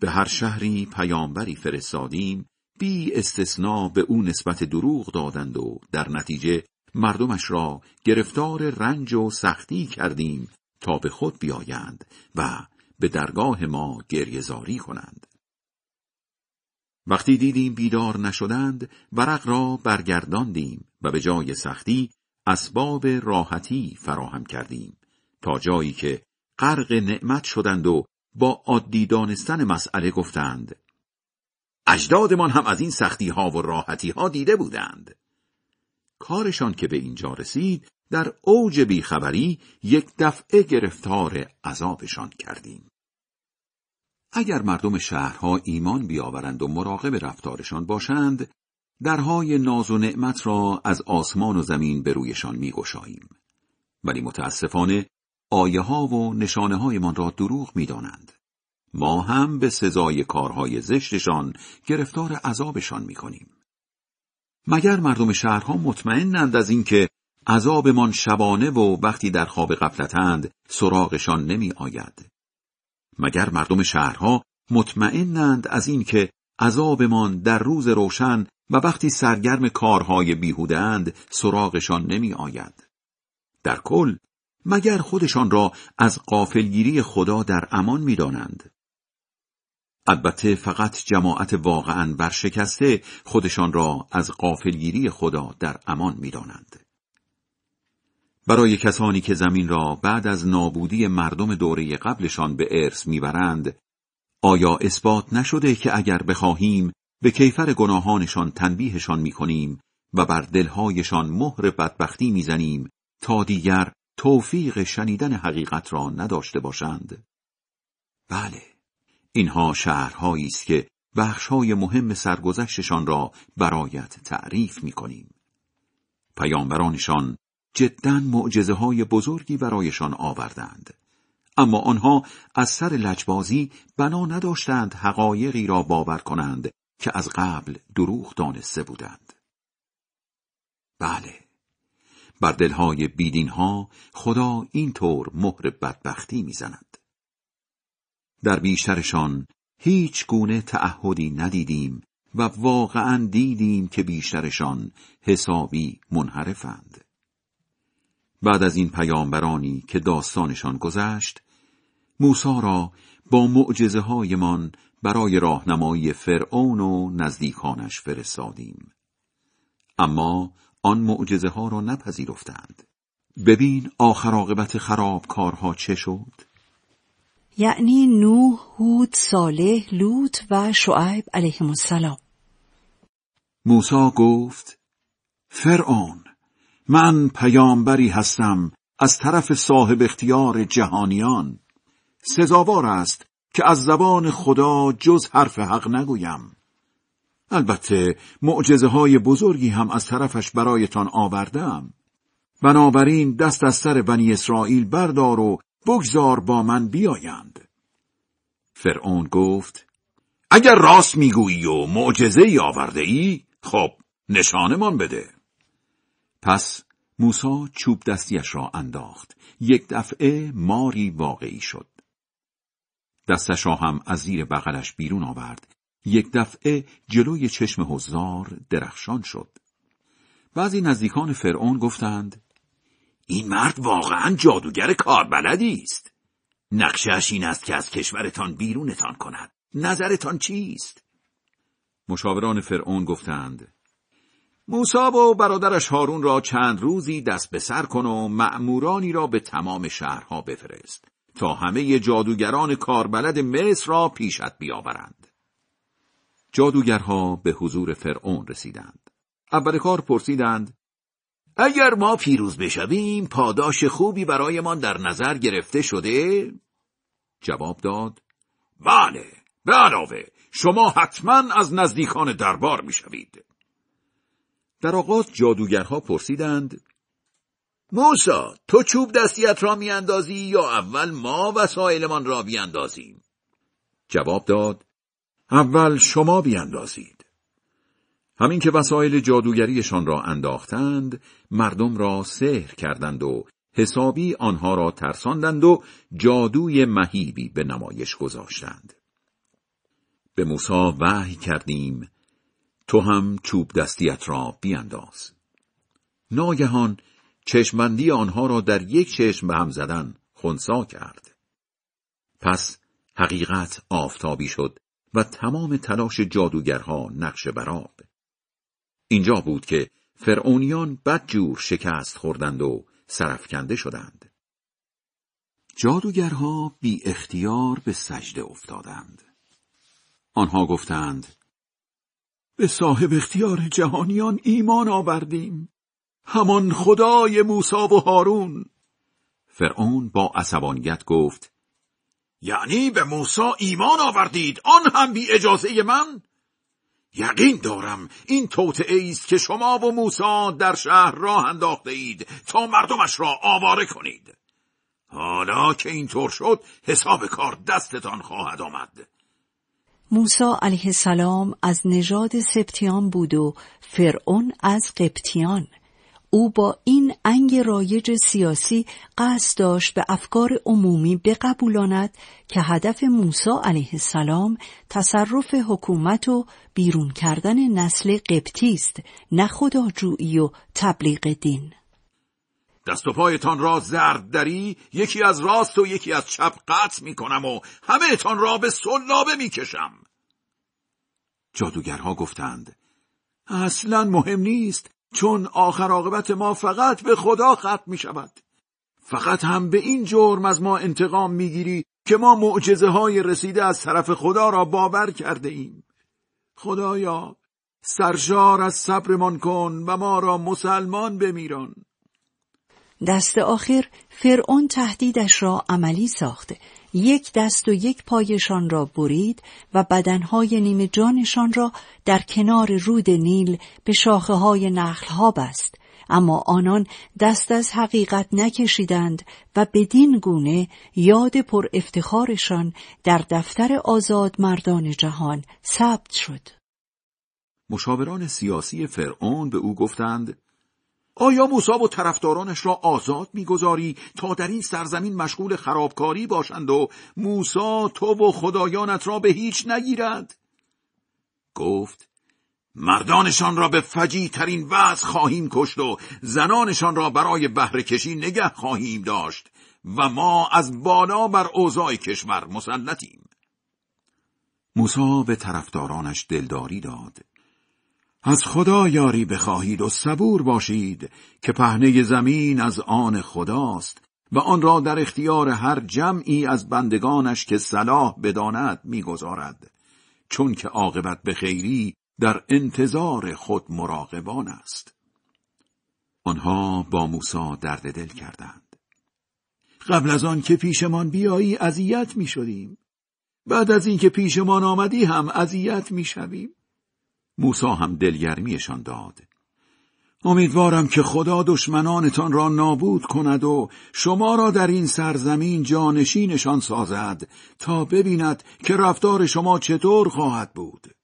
به هر شهری پیامبری فرستادیم بی استثنا به او نسبت دروغ دادند و در نتیجه مردمش را گرفتار رنج و سختی کردیم تا به خود بیایند و به درگاه ما گریزاری کنند. وقتی دیدیم بیدار نشدند ورق را برگرداندیم و به جای سختی اسباب راحتی فراهم کردیم تا جایی که غرق نعمت شدند و با عادی دانستن مسئله گفتند اجدادمان هم از این سختی ها و راحتی ها دیده بودند کارشان که به اینجا رسید در اوج بیخبری یک دفعه گرفتار عذابشان کردیم. اگر مردم شهرها ایمان بیاورند و مراقب رفتارشان باشند، درهای ناز و نعمت را از آسمان و زمین به رویشان میگشاییم. ولی متاسفانه آیه ها و نشانه هایمان را دروغ می‌دانند. ما هم به سزای کارهای زشتشان گرفتار عذابشان می‌کنیم. مگر مردم شهرها مطمئنند از اینکه عذابمان شبانه و وقتی در خواب قفلتند سراغشان نمی آید. مگر مردم شهرها مطمئنند از اینکه عذابمان در روز روشن و وقتی سرگرم کارهای بیهودهاند سراغشان نمی آید. در کل مگر خودشان را از قافلگیری خدا در امان می دانند. البته فقط جماعت واقعا برشکسته خودشان را از قافلگیری خدا در امان می دانند. برای کسانی که زمین را بعد از نابودی مردم دوره قبلشان به ارث می‌برند آیا اثبات نشده که اگر بخواهیم به کیفر گناهانشان تنبیهشان می‌کنیم و بر دلهایشان مهر بدبختی می‌زنیم تا دیگر توفیق شنیدن حقیقت را نداشته باشند؟ بله اینها شهرهایی است که بخشهای مهم سرگذشتشان را برایت تعریف می‌کنیم. پیامبرانشان جدا معجزه های بزرگی برایشان آوردند اما آنها از سر لجبازی بنا نداشتند حقایقی را باور کنند که از قبل دروغ دانسته بودند. بله، بر دلهای بیدین ها خدا اینطور مهر بدبختی می‌زند. در بیشترشان هیچ گونه تعهدی ندیدیم و واقعا دیدیم که بیشترشان حسابی منحرفند. بعد از این پیامبرانی که داستانشان گذشت، موسا را با معجزه هایمان برای راهنمایی فرعون و نزدیکانش فرستادیم. اما آن معجزه ها را نپذیرفتند. ببین آخر عاقبت خراب کارها چه شد؟ یعنی نوح، هود، صالح، لوط و شعیب علیهم السلام. موسی گفت فرعون من پیامبری هستم از طرف صاحب اختیار جهانیان. سزاوار است که از زبان خدا جز حرف حق نگویم. البته معجزه های بزرگی هم از طرفش برایتان آوردم بنابراین دست از سر بنی اسرائیل بردار و بگذار با من بیایند. فرعون گفت اگر راست می‌گویی و معجزه ای آورده ای خب نشانمان بده. پس موسا چوب دستیش را انداخت. یک دفعه ماری واقعی شد. دستش را هم از زیر بغلش بیرون آورد. یک دفعه جلوی چشم حضار درخشان شد. بعضی نزدیکان فرعون گفتند این مرد واقعا جادوگر کاربلدی است. نقشش این است که از کشورتان بیرونتان کند. نظرتان چیست؟ مشاوران فرعون گفتند موسا و برادرش هارون را چند روزی دست به سر کن و مأمورانی را به تمام شهرها بفرست تا همه جادوگران کاربلد مصر را پیشت بیاورند. جادوگرها به حضور فرعون رسیدند. اول کار پرسیدند اگر ما پیروز بشویم پاداش خوبی برایمان در نظر گرفته شده؟ جواب داد بله به علاوه شما حتما از نزدیکان دربار می‌شوید. در آغاز جادوگرها پرسیدند موسا تو چوب دستیت را میاندازی یا اول ما وسایلمان را بیاندازیم؟ جواب داد اول شما بیاندازید. همین که وسایل جادوگریشان را انداختند مردم را سحر کردند و حسابی آنها را ترساندند و جادوی مهیبی به نمایش گذاشتند. به موسا وحی کردیم تو هم چوب دستیت را بیانداز ناگهان چشمندی آنها را در یک چشم به هم زدن خونسا کرد. پس حقیقت آفتابی شد و تمام تلاش جادوگرها نقش براب. اینجا بود که فرعونیان بدجور شکست خوردند و سرفکنده شدند. جادوگرها بی اختیار به سجده افتادند. آنها گفتند به صاحب اختیار جهانیان ایمان آوردیم. همان خدای موسا و هارون. فرعون با عصبانیت گفت یعنی به موسا ایمان آوردید؟ آن هم بی اجازه من؟ یقین دارم این توطعه است که شما و موسا در شهر راه انداخته اید تا مردمش را آواره کنید. حالا که اینطور شد حساب کار دستتان خواهد آمد. موسی علیه السلام از نژاد سبتیان بود و فرعون از قبطیان. او با این انگ رایج سیاسی قصد داشت به افکار عمومی بقبولاند که هدف موسی علیه السلام تصرف حکومت و بیرون کردن نسل قبطی است نه خداجویی و تبلیغ دین. دست و پایتان را زرد دری یکی از راست و یکی از چپ قطع می کنم و همه تان را به سلابه می کشم. جادوگرها گفتند اصلا مهم نیست چون آخر عاقبت ما فقط به خدا ختم می شود. فقط هم به این جرم از ما انتقام می‌گیری که ما معجزه های رسیده از طرف خدا را باور کرده ایم. خدایا سرشار از صبرمان کن و ما را مسلمان بمیران. دست آخر فرعون تهدیدش را عملی ساخته یک دست و یک پایشان را برید و بدنهای نیمه جانشان را در کنار رود نیل به شاخه های نخل ها بست اما آنان دست از حقیقت نکشیدند و بدین گونه یاد پر افتخارشان در دفتر آزاد مردان جهان ثبت شد. مشاوران سیاسی فرعون به او گفتند آیا موسی و طرفدارانش را آزاد می‌گذاری تا در این سرزمین مشغول خرابکاری باشند و موسی تو و خدایانت را به هیچ نگیرد؟ گفت مردانشان را به فجی ترین وضع خواهیم کشت و زنانشان را برای بهره کشی نگه خواهیم داشت و ما از بالا بر اوضاع کشور مسلطیم. موسی به طرفدارانش دلداری داد. از خدا یاری بخواهید و صبور باشید که پهنه زمین از آن خداست و آن را در اختیار هر جمعی از بندگانش که صلاح بداند می‌گذارد چون که عاقبت به خیری در انتظار خود مراقبان است. آنها با موسی درد دل کردند. قبل از آن که پیشمان بیایی اذیت می شدیم بعد از اینکه پیشمان آمدی هم اذیت می شویم موسی هم دلگرمیشان داد امیدوارم که خدا دشمنانتان را نابود کند و شما را در این سرزمین جانشینشان سازد تا ببیند که رفتار شما چطور خواهد بود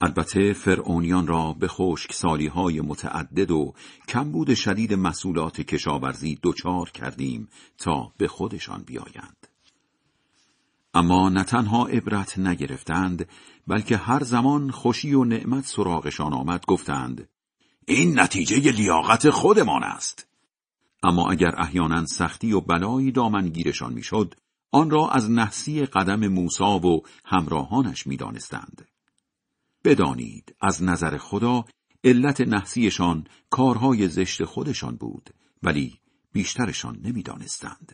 البته فرعونیان را به خشکسالی های متعدد و کمبود شدید مسئولات کشاورزی دچار کردیم تا به خودشان بیایند. اما نه تنها عبرت نگرفتند بلکه هر زمان خوشی و نعمت سراغشان آمد گفتند این نتیجه لیاقت خودمان است. اما اگر احیانا سختی و بلایی دامنگیرشان می‌شد آن را از نحسی قدم موسا و همراهانش می‌دانستند. بدانید از نظر خدا علت نحسیشان کارهای زشت خودشان بود ولی بیشترشان نمی‌دانستند.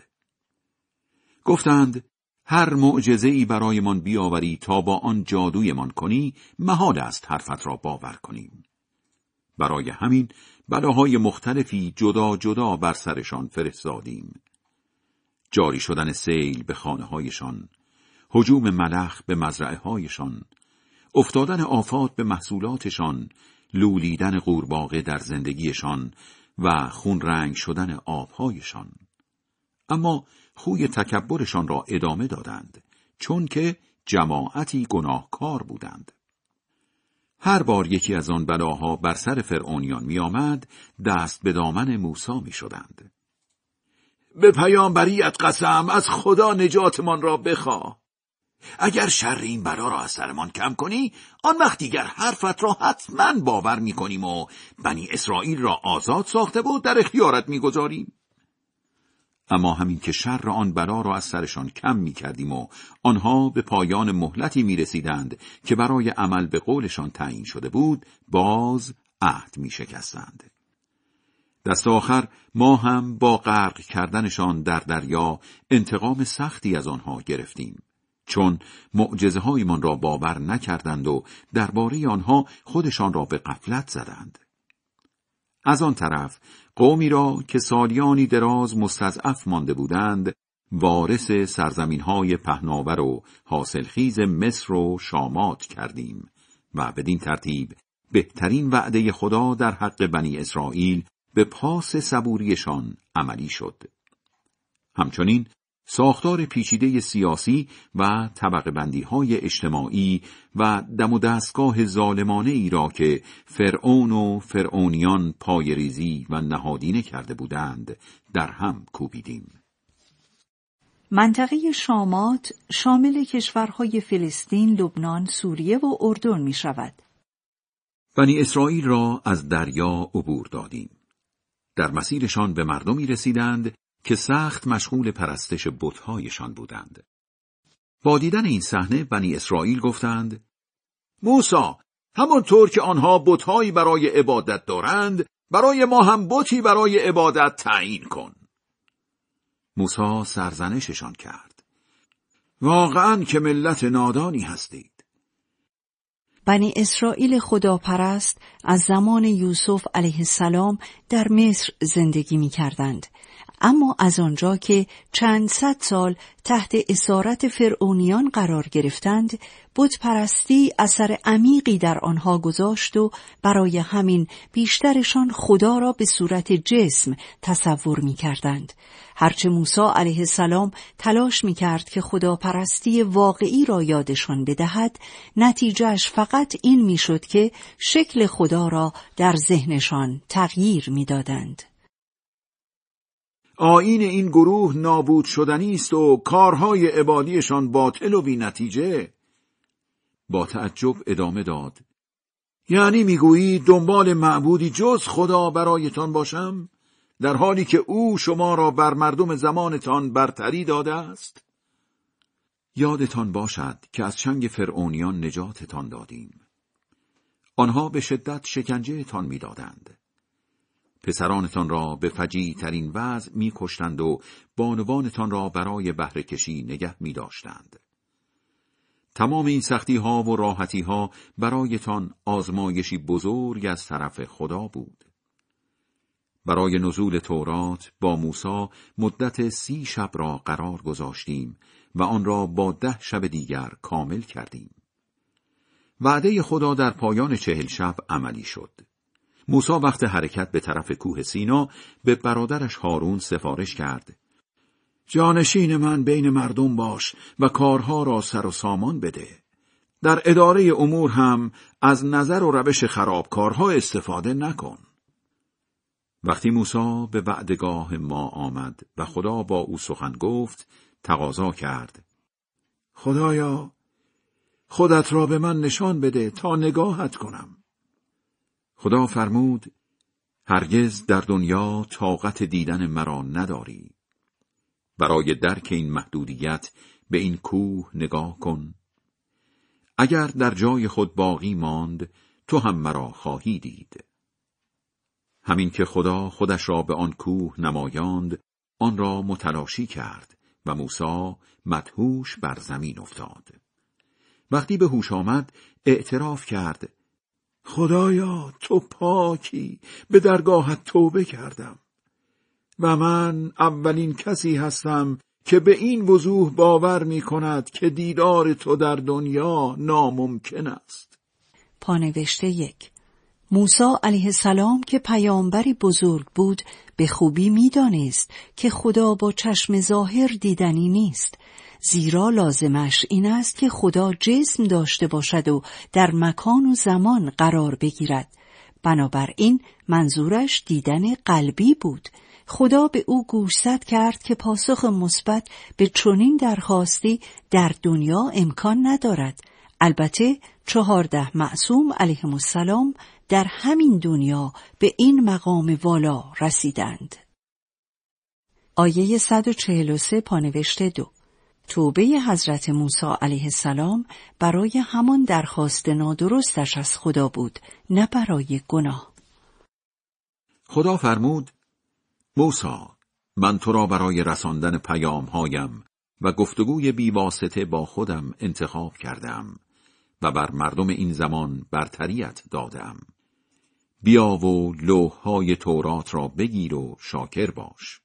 گفتند هر معجزه برایمان بیاوری تا با آن جادویمان کنی محال است حرفت را باور کنیم. برای همین بلاهای مختلفی جدا جدا بر سرشان فرستادیم. جاری شدن سیل به خانه هایشان، حجوم ملخ به مزرعه هایشان، افتادن آفات به محصولاتشان، لولیدن قورباغه در زندگیشان و خون رنگ شدن آبهایشان. اما خوی تکبرشان را ادامه دادند چون که جماعتی گناهکار بودند. هر بار یکی از آن بلاها بر سر فرعونیان می آمد دست به دامن موسا می شدند. به پیامبریت قسم از خدا نجاتمان را بخواه. اگر شر این بلا را از سرمان کم کنی آن وقت دیگر حرفت را حتما باور می کنیم و بنی اسرائیل را آزاد ساخته بود در اختیارت می گذاریم. اما همین که شر آن بلا را از سرشان کم می کردیم و آنها به پایان مهلتی می رسیدند که برای عمل به قولشان تعیین شده بود باز عهد می شکستند. دست آخر ما هم با غرق کردنشان در دریا انتقام سختی از آنها گرفتیم. چون معجزه هایمان را باور نکردند و درباره آنها خودشان را به قفلت زدند. از آن طرف قومی را که سالیانی دراز مستضعف مانده بودند وارث سرزمین های پهناور و حاصلخیز مصر و شامات کردیم و بدین ترتیب بهترین وعده خدا در حق بنی اسرائیل به پاس صبوریشان عملی شد. همچنین ساختار پیچیده سیاسی و طبق بندی های اجتماعی و دم و دستگاه ظالمانه ای را که فرعون و فرعونیان پایریزی و نهادینه کرده بودند در هم کوبیدیم. منطقه شامات شامل کشورهای فلسطین، لبنان، سوریه و اردن می شود. بنی اسرائیل را از دریا عبور دادیم. در مسیرشان به مردمی رسیدند که سخت مشغول پرستش بتهایشان بودند. با دیدن این صحنه بنی اسرائیل گفتند موسا همانطور که آنها بتهایی برای عبادت دارند برای ما هم بتی برای عبادت تعیین کن. موسا سرزنششان کرد. واقعا که ملت نادانی هستید. بنی اسرائیل خداپرست از زمان یوسف علیه السلام در مصر زندگی می کردند. اما از آنجا که چند صد سال تحت اسارت فرعونیان قرار گرفتند بود پرستی اثر عمیقی در آنها گذاشت و برای همین بیشترشان خدا را به صورت جسم تصور می کردند. هرچه موسی علیه السلام تلاش می کرد که خدا پرستی واقعی را یادشان بدهد نتیجهش فقط این می شد که شکل خدا را در ذهنشان تغییر می دادند. آین این گروه نابود شدنی است و کارهای عبادیشان باطل و بی نتیجه با تعجب ادامه داد. یعنی می‌گویی دنبال معبودی جز خدا برایتان باشم در حالی که او شما را بر مردم زمانتان برتری داده است؟ یادتان باشد که از چنگ فرعونیان نجاتتان دادیم. آنها به شدت شکنجه می‌دادند. پسرانتان را به فجی ترین وضع می کشتند و بانوانتان را برای بهره کشی نگه می داشتند. تمام این سختی ها و راحتی ها برایتان آزمایشی بزرگ از طرف خدا بود. برای نزول تورات با موسی مدت سی شب را قرار گذاشتیم و آن را با ده شب دیگر کامل کردیم. وعده خدا در پایان چهل شب عملی شد. موسا وقت حرکت به طرف کوه سینا به برادرش هارون سفارش کرد. جانشین من بین مردم باش و کارها را سر و سامان بده. در اداره امور هم از نظر و روش خرابکارها استفاده نکن. وقتی موسا به وعدگاه ما آمد و خدا با او سخن گفت، تقاضا کرد. خدایا، خودت را به من نشان بده تا نگاهت کنم. خدا فرمود هرگز در دنیا طاقت دیدن مرا نداری. برای درک این محدودیت به این کوه نگاه کن. اگر در جای خود باقی ماند تو هم مرا خواهی دید. همین که خدا خودش را به آن کوه نمایاند آن را متلاشی کرد و موسی مدهوش بر زمین افتاد. وقتی به هوش آمد اعتراف کرد خدایا تو پاکی به درگاهت توبه کردم. و من اولین کسی هستم که به این وضوح باور می کند که دیدار تو در دنیا ناممکن است. پانوشته یک. موسی علیه السلام که پیامبری بزرگ بود به خوبی می‌دانست که خدا با چشم ظاهر دیدنی نیست. زیرا لازمش این است که خدا جسم داشته باشد و در مکان و زمان قرار بگیرد. بنابراین منظورش دیدن قلبی بود. خدا به او گوشزد کرد که پاسخ مثبت به چنین درخواستی در دنیا امکان ندارد. البته چهارده معصوم علیهم السلام در همین دنیا به این مقام والا رسیدند. آیه 143 پانوشته دو توبه حضرت موسی علیه السلام برای همان درخواست نادرستش از خدا بود نه برای گناه. خدا فرمود موسی من تو را برای رساندن پیام هایم و گفتگوی بیواسطه با خودم انتخاب کردم و بر مردم این زمان برتریت دادم. بیا و لوح های تورات را بگیر و شاکر باش.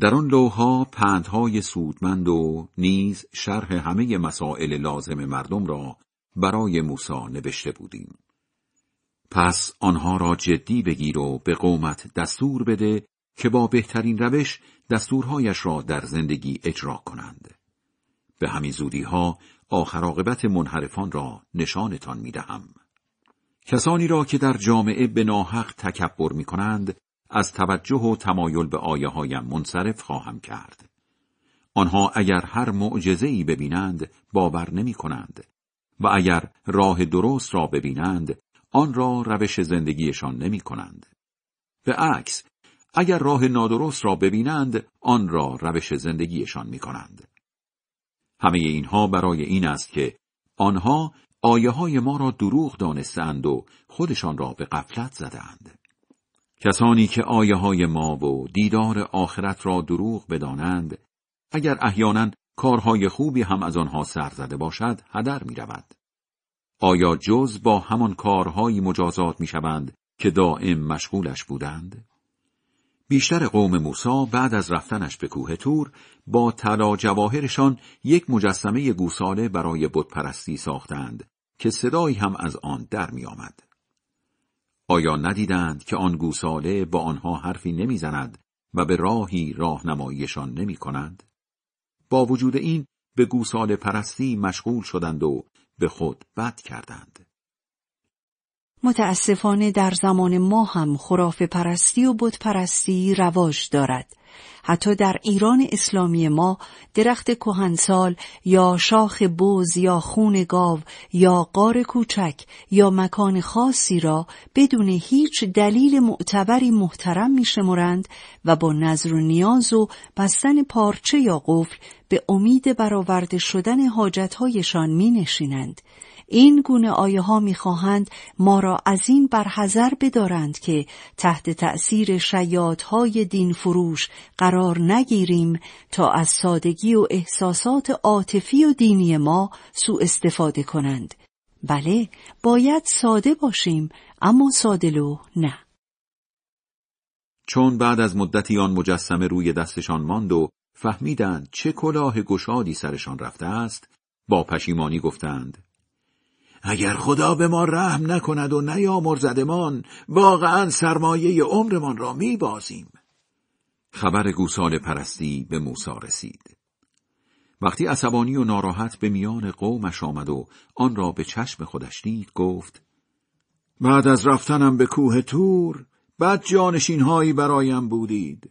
در آن لوها پندهای سودمند و نیز شرح همه مسائل لازم مردم را برای موسی نوشته بودیم. پس آنها را جدی بگیر و به قومت دستور بده که با بهترین روش دستورهایش را در زندگی اجرا کنند. به همین زودی ها آخر منحرفان را نشانتان می دهم. کسانی را که در جامعه به ناحق تکبر می کنند از توجه و تمایل به آیه هایم منصرف خواهم کرد. آنها اگر هر معجزه‌ای ببینند باور نمی کنند و اگر راه درست را ببینند آن را روش زندگیشان نمی کنند. به عکس اگر راه نادرست را ببینند آن را روش زندگیشان می کنند. همه اینها برای این است که آنها آیه های ما را دروغ دانستند و خودشان را به قفلت زدند. کسانی که آیه های ما و دیدار آخرت را دروغ بدانند اگر احیانا کارهای خوبی هم از آنها سر زده باشد هدر می رود. آیا جز با همان کارهایی مجازات می شوند که دائم مشغولش بودند؟ بیشتر قوم موسی بعد از رفتنش به کوه تور با طلا جواهرشان یک مجسمه گوساله برای بتپرستی ساختند که صدایی هم از آن در می آمد. آیا ندیدند که آن گوساله با آنها حرفی نمی‌زند و به راهی راهنماییشان نمی کند؟ با وجود این به گوساله پرستی مشغول شدند و به خود بد کردند. متاسفانه در زمان ما هم خرافه پرستی و بت پرستی رواج دارد. حتی در ایران اسلامی ما درخت کهنسال یا شاخ بوز یا خون گاو یا قار کوچک یا مکان خاصی را بدون هیچ دلیل معتبری محترم میشمرند و با نظر و نیاز و بستن پارچه یا قفل به امید برآورده شدن حاجتهایشان می نشینند. این گونه آیه ها می خواهند ما را از این برحذر بدارند که تحت تأثیر های دین فروش قرار نگیریم تا از سادگی و احساسات عاطفی و دینی ما سوء استفاده کنند. بله باید ساده باشیم اما سادلو نه. چون بعد از مدتی آن مجسمه روی دستشان ماند و فهمیدند چه کلاه گشادی سرشان رفته است با پشیمانی گفتند اگر خدا به ما رحم نکند و نیامرزدمان واقعا سرمایه عمرمان را میبازیم. خبر گوسال پرستی به موسی رسید. وقتی عصبانی و ناراحت به میان قومش آمد و آن را به چشم خودش دید گفت بعد از رفتنم به کوه تور بد جانشین هایی برایم بودید.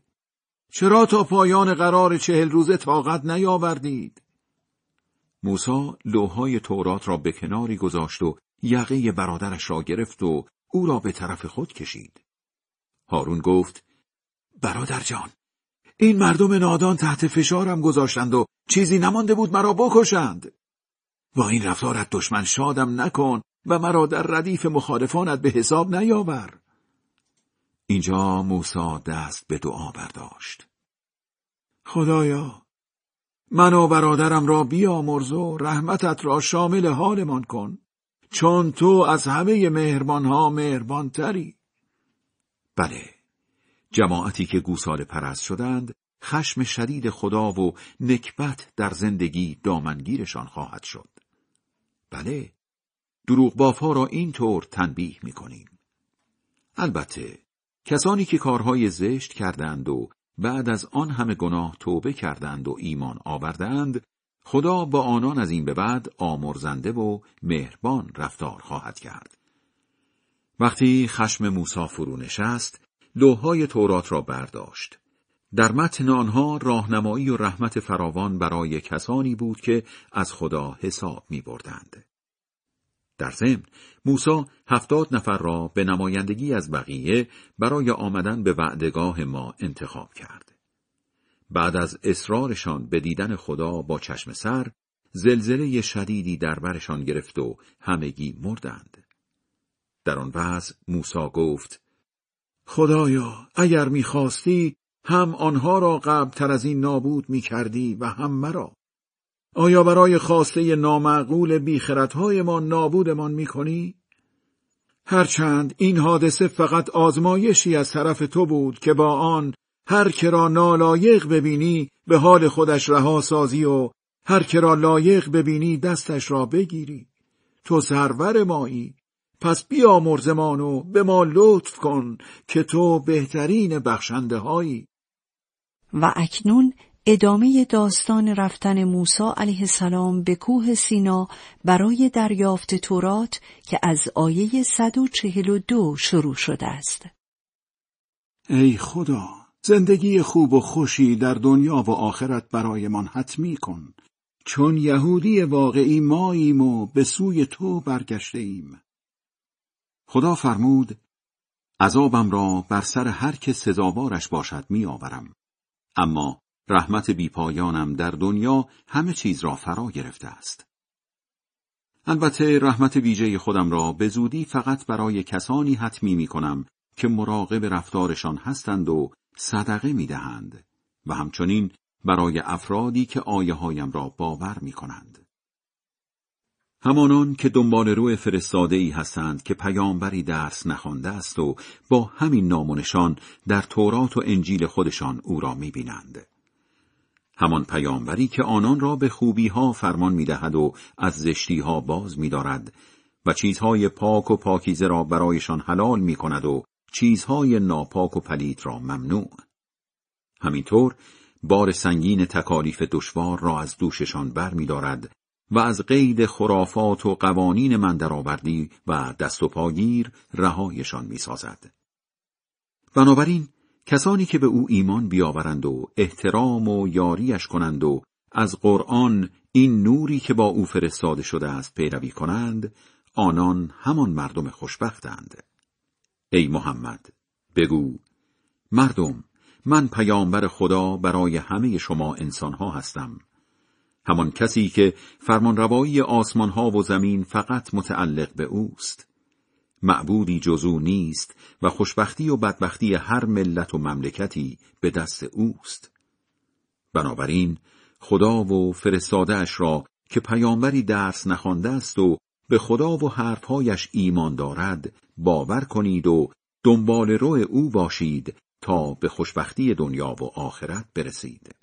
چرا تا پایان قرار چهل روزه طاقت نیاوردید؟ موسا لوهای تورات را به کناری گذاشت و یقه برادرش را گرفت و او را به طرف خود کشید. هارون گفت برادر جان این مردم نادان تحت فشارم گذاشتند و چیزی نمانده بود مرا بکشند. با این رفتارت دشمن شادم نکن و مرا در ردیف مخالفانت به حساب نیاور. اینجا موسا دست به دعا برداشت. خدایا من و برادرم را بیامرز و رحمتت را شامل حالمان کن چون تو از همه مهربانها مهربانتری. بله. جماعتی که گوساله پرست شدند خشم شدید خدا و نکبت در زندگی دامنگیرشان خواهد شد. بله. دروغ بافها را اینطور تنبیه می کنیم. البته کسانی که کارهای زشت کردند و بعد از آن همه گناه توبه کردند و ایمان آوردند خدا با آنان از این به بعد آمرزنده و مهربان رفتار خواهد کرد وقتی خشم موسی فرو نشست لوهای تورات را برداشت در متن آنها راهنمایی و رحمت فراوان برای کسانی بود که از خدا حساب می بردند. در ضمن موسی هفتاد نفر را به نمایندگی از بقیه برای آمدن به وعدگاه ما انتخاب کرد. بعد از اصرارشان به دیدن خدا با چشم سر، زلزله شدیدی در برشان گرفت و همگی مردند. در آن وضع موسی گفت: خدایا اگر می‌خواستی هم آنها را قبل تر از این نابود می‌کردی و هم مرا. آیا برای خواسته نامعقول بیخردهای ما نابودمان می‌کنی؟ هرچند این حادثه فقط آزمایشی از طرف تو بود که با آن هر که را نالایق ببینی به حال خودش رها سازی و هر که را لایق ببینی دستش را بگیری. تو سرور مایی. پس بیا مرزمان و به ما لطف کن که تو بهترین بخشنده هایی و اکنون ادامه داستان رفتن موسی علیه السلام به کوه سینا برای دریافت تورات که از آیه 142 شروع شده است. ای خدا، زندگی خوب و خوشی در دنیا و آخرت برایمان حتمی کن، چون یهودی واقعی ماییم و به سوی تو برگشته ایم. خدا فرمود، عذابم را بر سر هر که سزاوارش باشد می آورم. اما رحمت بیپایانم در دنیا همه چیز را فرا گرفته است. البته رحمت ویژه خودم را به زودی فقط برای کسانی حتمی می کنم که مراقب رفتارشان هستند و صدقه می دهند و همچنین برای افرادی که آیه هایم را باور می کنند. همانان که دنبال روی فرستاده ای هستند که پیامبری درس نخوانده است و با همین نامونشان در تورات و انجیل خودشان او را می‌بینند. همان پیامبری که آنان را به خوبی ها فرمان می‌دهد و از زشتی ها باز میدارد و چیزهای پاک و پاکیزه را برایشان حلال می کند و چیزهای ناپاک و پلید را ممنوع. همینطور بار سنگین تکالیف دشوار را از دوششان بر می دارد و از قید خرافات و قوانین من درآوردی و دست و پاگیر رهایشان می سازد. بنابراین کسانی که به او ایمان بیاورند و احترام و یاریش کنند و از قرآن این نوری که با او فرستاده شده است پیروی کنند آنان همان مردم خوشبختند. ای محمد بگو مردم من پیامبر خدا برای همه شما انسانها هستم. همان کسی که فرمانروایی آسمانها و زمین فقط متعلق به اوست. معبودی جزو نیست و خوشبختی و بدبختی هر ملت و مملکتی به دست اوست بنابراین خدا و فرستادهاش را که پیامبری درس نخوانده است و به خدا و حرفهایش ایمان دارد باور کنید و دنبال رو او باشید تا به خوشبختی دنیا و آخرت برسید.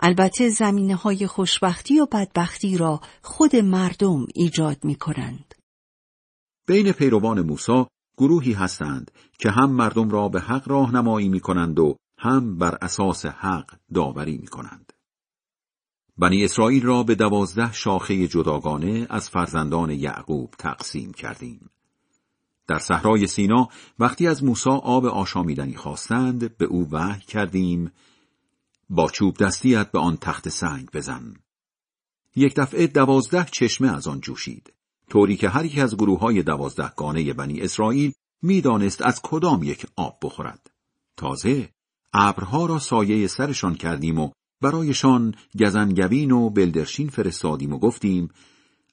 البته زمینه های خوشبختی و بدبختی را خود مردم ایجاد می کنند. بین پیروان موسی گروهی هستند که هم مردم را به حق راهنمایی می کنند و هم بر اساس حق داوری می کنند. بنی اسرائیل را به دوازده شاخه جداگانه از فرزندان یعقوب تقسیم کردیم. در صحرای سینا وقتی از موسی آب آشامیدنی خواستند به او وحی کردیم با چوب دستیت به آن تخت سنگ بزن. یک دفعه دوازده چشمه از آن جوشید. طوری که هر یک از گروه های دوازده گانه بنی اسرائیل می‌دانست از کدام یک آب بخورد. تازه ابرها را سایه سرشان کردیم و برایشان گزنگوین و بلدرشین فرستادیم و گفتیم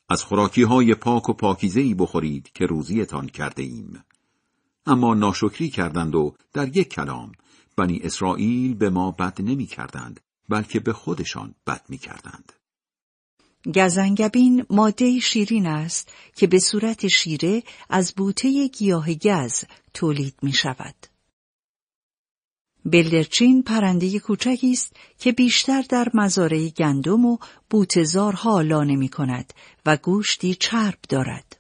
از خوراکی های پاک و پاکیزهی بخورید که روزیتان کرده ایم. اما ناشکری کردند و در یک کلام بنی اسرائیل به ما بد نمی کردند بلکه به خودشان بد می کردند. گزنگبین ماده شیرین است که به صورت شیره از بوته گیاه گز تولید می شود. بلدرچین پرنده کوچکی است که بیشتر در مزارع گندم و بوتزارها لانه می کند و گوشتی چرب دارد.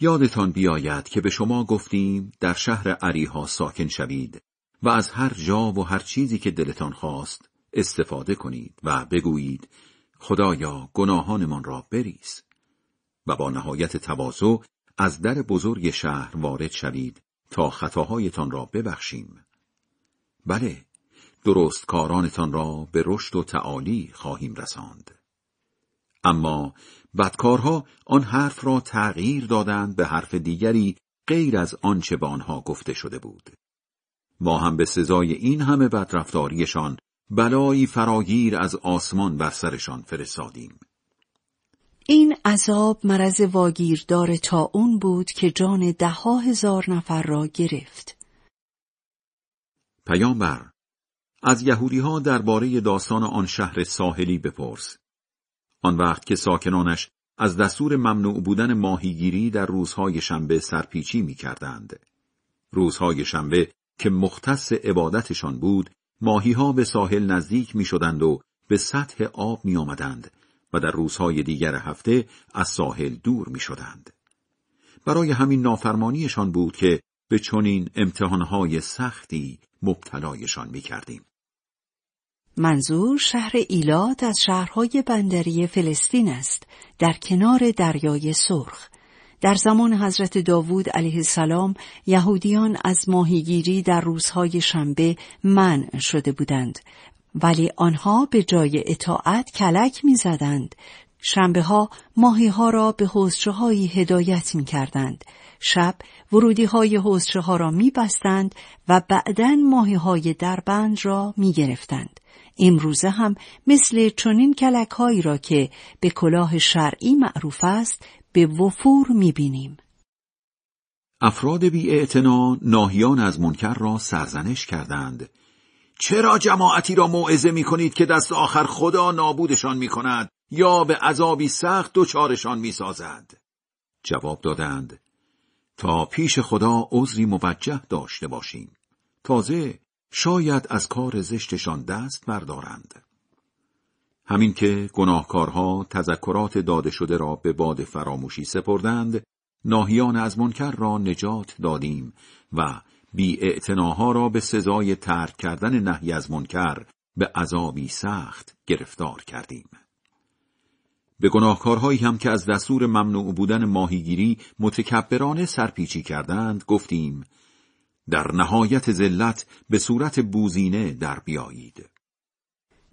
یادتان بیاید که به شما گفتیم در شهر عریها ساکن شوید و از هر جا و هر چیزی که دلتان خواست استفاده کنید و بگویید خدایا گناهانمان را بریز و با نهایت تواضع از در بزرگ شهر وارد شوید تا خطاهایتان را ببخشیم. بله درست کارانتان را به رشد و تعالی خواهیم رساند. اما بدکارها آن حرف را تغییر دادند به حرف دیگری غیر از آنچه به آنها گفته شده بود. ما هم به سزای این همه بدرفتاریشان بلایی فراگیر از آسمان بر سرشان فرستادیم این عذاب مرض واگیردار تا اون بود که جان ده هزار نفر را گرفت پیامبر از یهودی ها درباره داستان آن شهر ساحلی بپرس. آن وقت که ساکنانش از دستور ممنوع بودن ماهیگیری در روزهای شنبه سرپیچی می کردند. روزهای شنبه که مختص عبادتشان بود، ماهی ها به ساحل نزدیک می شدند و به سطح آب می آمدند و در روزهای دیگر هفته از ساحل دور می شدند. برای همین نافرمانیشان بود که به چنین امتحانهای سختی مبتلایشان می کردیم. منظور شهر ایلات از شهرهای بندری فلسطین است در کنار دریای سرخ در زمان حضرت داوود علیه السلام یهودیان از ماهیگیری در روزهای شنبه منع شده بودند ولی آنها به جای اطاعت کلک می‌زدند شنبه ها ماهی ها را به حوزچه هایی هدایت می کردند. شب ورودی های حوزچه ها را می بستند و بعدا ماهی های دربند را می گرفتند. امروزه هم مثل چنین کلک هایی را که به کلاه شرعی معروف است به وفور می بینیم. افراد بی ناهیان از منکر را سرزنش کردند. چرا جماعتی را موعظه می کنید که دست آخر خدا نابودشان می کند یا به عذابی سخت دچارشان می‌سازد جواب دادند تا پیش خدا عذری موجه داشته باشیم تازه شاید از کار زشتشان دست بردارند همین که گناهکارها تذکرات داده شده را به باد فراموشی سپردند ناهیان از منکر را نجات دادیم و بی را به سزای ترک کردن نهی از منکر به عذابی سخت گرفتار کردیم. به گناهکارهایی هم که از دستور ممنوع بودن ماهیگیری متکبرانه سرپیچی کردند گفتیم در نهایت ذلت به صورت بوزینه در بیایید.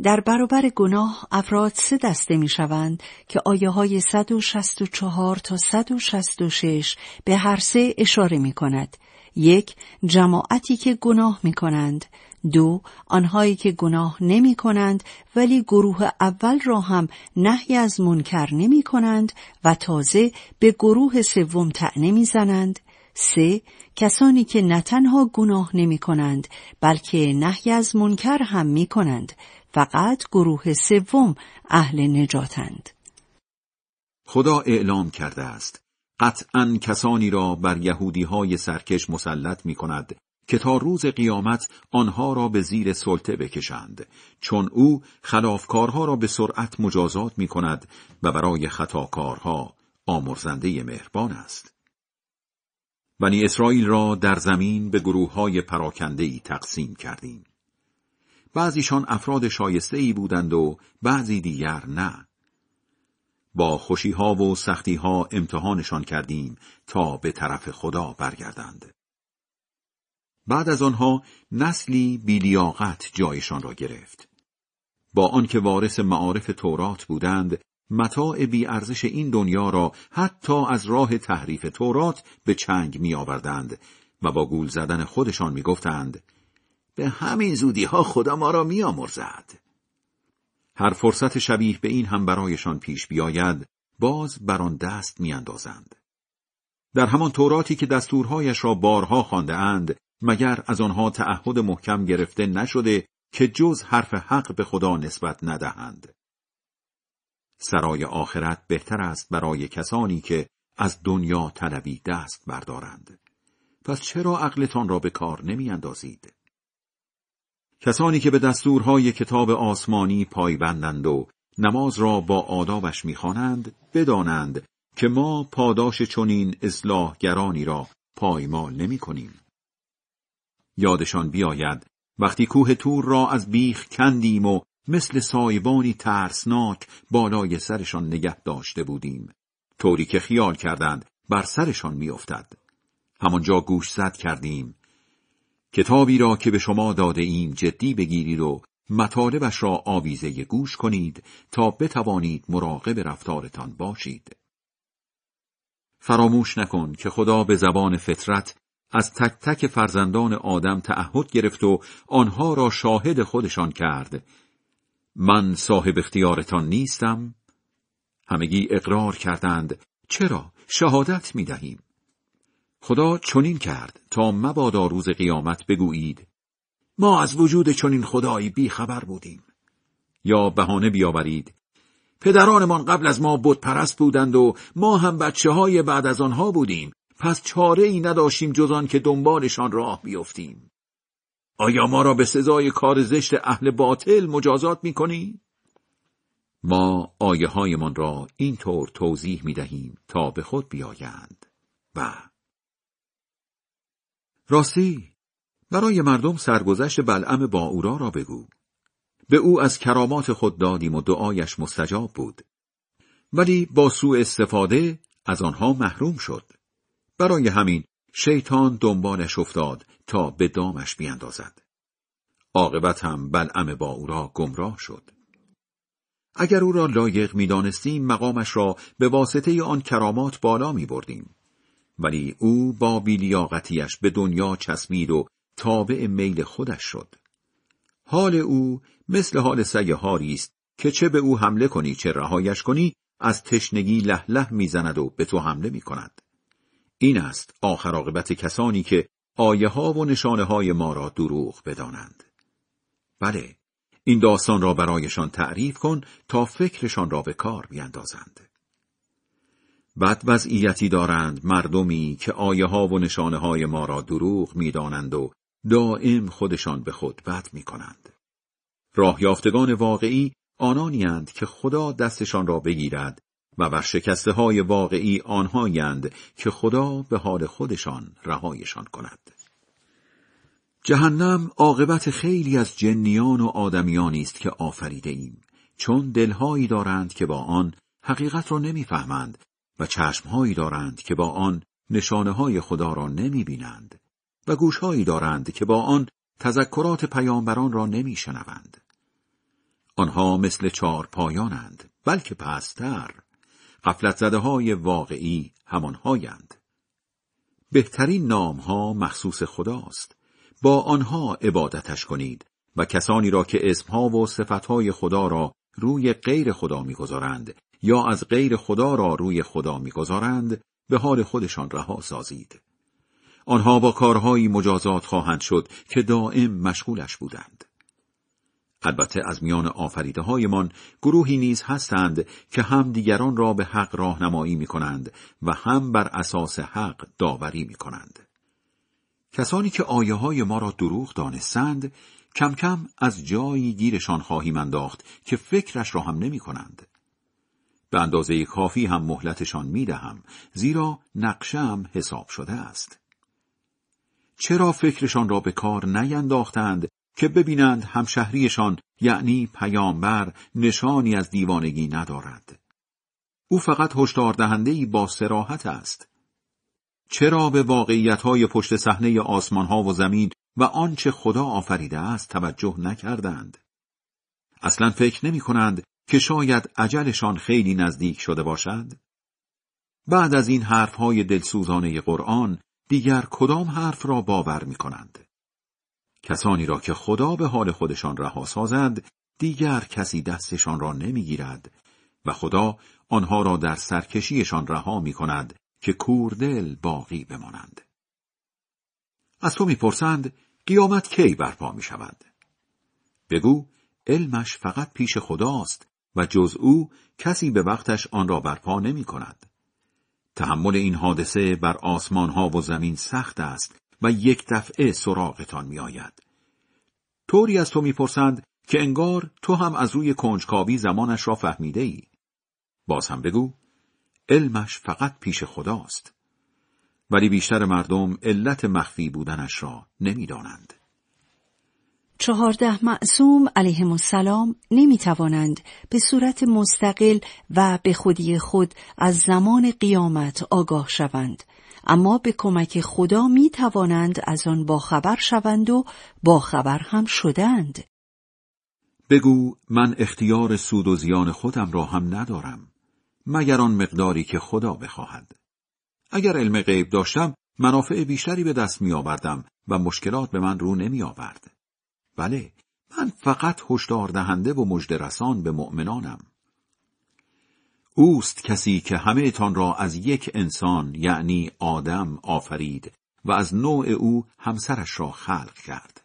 در برابر گناه افراد سه دسته می شوند که آیه های 164 تا 166 به هر سه اشاره می کند. یک جماعتی که گناه می کنند دو آنهایی که گناه نمی کنند ولی گروه اول را هم نهی از منکر نمی کنند و تازه به گروه سوم تعنی می زنند سه کسانی که نه تنها گناه نمی کنند بلکه نهی از منکر هم می کنند فقط گروه سوم اهل نجاتند. خدا اعلام کرده است. قطعا کسانی را بر یهودی های سرکش مسلط می کند که تا روز قیامت آنها را به زیر سلطه بکشند. چون او خلافکارها را به سرعت مجازات می کند و برای خطاکارها آمرزنده مهربان است. بنی اسرائیل را در زمین به گروه های پراکنده ای تقسیم کردیم. بعضیشان افراد شایسته ای بودند و بعضی دیگر نه با خوشی ها و سختی ها امتحانشان کردیم تا به طرف خدا برگردند. بعد از آنها نسلی بیلیاقت جایشان را گرفت. با آنکه وارث معارف تورات بودند، متاع بی ارزش این دنیا را حتی از راه تحریف تورات به چنگ می آوردند و با گول زدن خودشان می گفتند به همین زودی ها خدا ما را می آمرزد. هر فرصت شبیه به این هم برایشان پیش بیاید باز بر آن دست میاندازند در همان توراتی که دستورهایش را بارها خوانده اند مگر از آنها تعهد محکم گرفته نشده که جز حرف حق به خدا نسبت ندهند سرای آخرت بهتر است برای کسانی که از دنیا طلبی دست بردارند پس چرا عقلتان را به کار نمی اندازید؟ کسانی که به دستورهای کتاب آسمانی پایبندند و نماز را با آدابش می‌خوانند بدانند که ما پاداش چنین اصلاحگرانی را پایمال نمی کنیم. یادشان بیاید وقتی کوه تور را از بیخ کندیم و مثل سایبانی ترسناک بالای سرشان نگه داشته بودیم طوری که خیال کردند بر سرشان میافتد همانجا گوش زد کردیم کتابی را که به شما داده ایم جدی بگیرید و مطالبش را آویزه گوش کنید تا بتوانید مراقب رفتارتان باشید. فراموش نکن که خدا به زبان فطرت از تک تک فرزندان آدم تعهد گرفت و آنها را شاهد خودشان کرد. من صاحب اختیارتان نیستم؟ همگی اقرار کردند چرا شهادت می دهیم؟ خدا چنین کرد تا مبادا روز قیامت بگویید ما از وجود چنین خدایی بی خبر بودیم یا بهانه بیاورید پدرانمان قبل از ما بت پرست بودند و ما هم بچه های بعد از آنها بودیم پس چاره ای نداشتیم جز آن که دنبالشان راه بیفتیم آیا ما را به سزای کار زشت اهل باطل مجازات می کنی؟ ما آیه هایمان را اینطور توضیح می دهیم تا به خود بیایند و راستی برای مردم سرگذشت بلعم با اورا را بگو. به او از کرامات خود دادیم و دعایش مستجاب بود. ولی با سوء استفاده از آنها محروم شد. برای همین شیطان دنبالش افتاد تا به دامش بیاندازد. عاقبت هم بلعم با او را گمراه شد. اگر او را لایق می دانستیم مقامش را به واسطه آن کرامات بالا می بردیم. ولی او با بیلیاقتیش به دنیا چسبید و تابع میل خودش شد. حال او مثل حال سگ هاری است که چه به او حمله کنی چه رهایش کنی از تشنگی له له می‌زند و به تو حمله می کند. این است آخر عاقبت کسانی که آیه ها و نشانه های ما را دروغ بدانند. بله، این داستان را برایشان تعریف کن تا فکرشان را به کار بیندازند. بد وضعیتی دارند مردمی که آیه ها و نشانه های ما را دروغ می‌دانند و دائم خودشان به خود بد می کنند. راه یافتگان واقعی آنانیند که خدا دستشان را بگیرد و بر شکسته های واقعی آنهایند که خدا به حال خودشان رهایشان کند. جهنم عاقبت خیلی از جنیان و آدمیانی است که آفریده ایم چون دلهایی دارند که با آن حقیقت را نمی‌فهمند و چشمهایی دارند که با آن نشانه های خدا را نمی بینند و گوشهایی دارند که با آن تذکرات پیامبران را نمی شنوند. آنها مثل چار پایانند بلکه پستر قفلت زده های واقعی همانهایند. بهترین نامها مخصوص خداست. با آنها عبادتش کنید و کسانی را که اسمها و صفتهای خدا را روی غیر خدا می‌گذارند یا از غیر خدا را روی خدا می‌گذارند به حال خودشان رها سازید. آنها با کارهایی مجازات خواهند شد که دائم مشغولش بودند. البته از میان آفریده هایمان گروهی نیز هستند که هم دیگران را به حق راهنمایی می کنند و هم بر اساس حق داوری می کنند. کسانی که آیه های ما را دروغ دانستند کم کم از جایی گیرشان خواهیم انداخت که فکرش را هم نمی کنند. به اندازه کافی هم مهلتشان می دهم زیرا نقشم حساب شده است. چرا فکرشان را به کار نینداختند که ببینند همشهریشان یعنی پیامبر نشانی از دیوانگی ندارد. او فقط هشدار دهنده با سراحت است. چرا به واقعیتهای پشت صحنه آسمانها و زمین و آنچه خدا آفریده است توجه نکردند؟ اصلا فکر نمی کنند که شاید عجلشان خیلی نزدیک شده باشد؟ بعد از این حرفهای دلسوزانه قرآن دیگر کدام حرف را باور می کنند؟ کسانی را که خدا به حال خودشان رها سازد دیگر کسی دستشان را نمی‌گیرد و خدا آنها را در سرکشیشان رها می کند که کوردل باقی بمانند. از تو می‌پرسند قیامت کی برپا می شود؟ بگو علمش فقط پیش خداست و جز او کسی به وقتش آن را برپا نمی کند. تحمل این حادثه بر آسمان ها و زمین سخت است و یک دفعه سراغتان می آید. طوری از تو می‌پرسند که انگار تو هم از روی کنجکاوی زمانش را فهمیده ای. باز هم بگو علمش فقط پیش خداست. ولی بیشتر مردم علت مخفی بودنش را نمی‌دانند. چهارده معصوم علیهم السلام نمی توانند به صورت مستقل و به خودی خود از زمان قیامت آگاه شوند اما به کمک خدا می توانند از آن باخبر شوند و باخبر هم شدند. بگو من اختیار سود و زیان خودم را هم ندارم مگر آن مقداری که خدا بخواهد. اگر علم غیب داشتم منافع بیشتری به دست می آوردم و مشکلات به من رو نمی آورد. بله من فقط هشدار دهنده و مجدرسان به مؤمنانم. اوست کسی که همه تان را از یک انسان یعنی آدم آفرید و از نوع او همسرش را خلق کرد.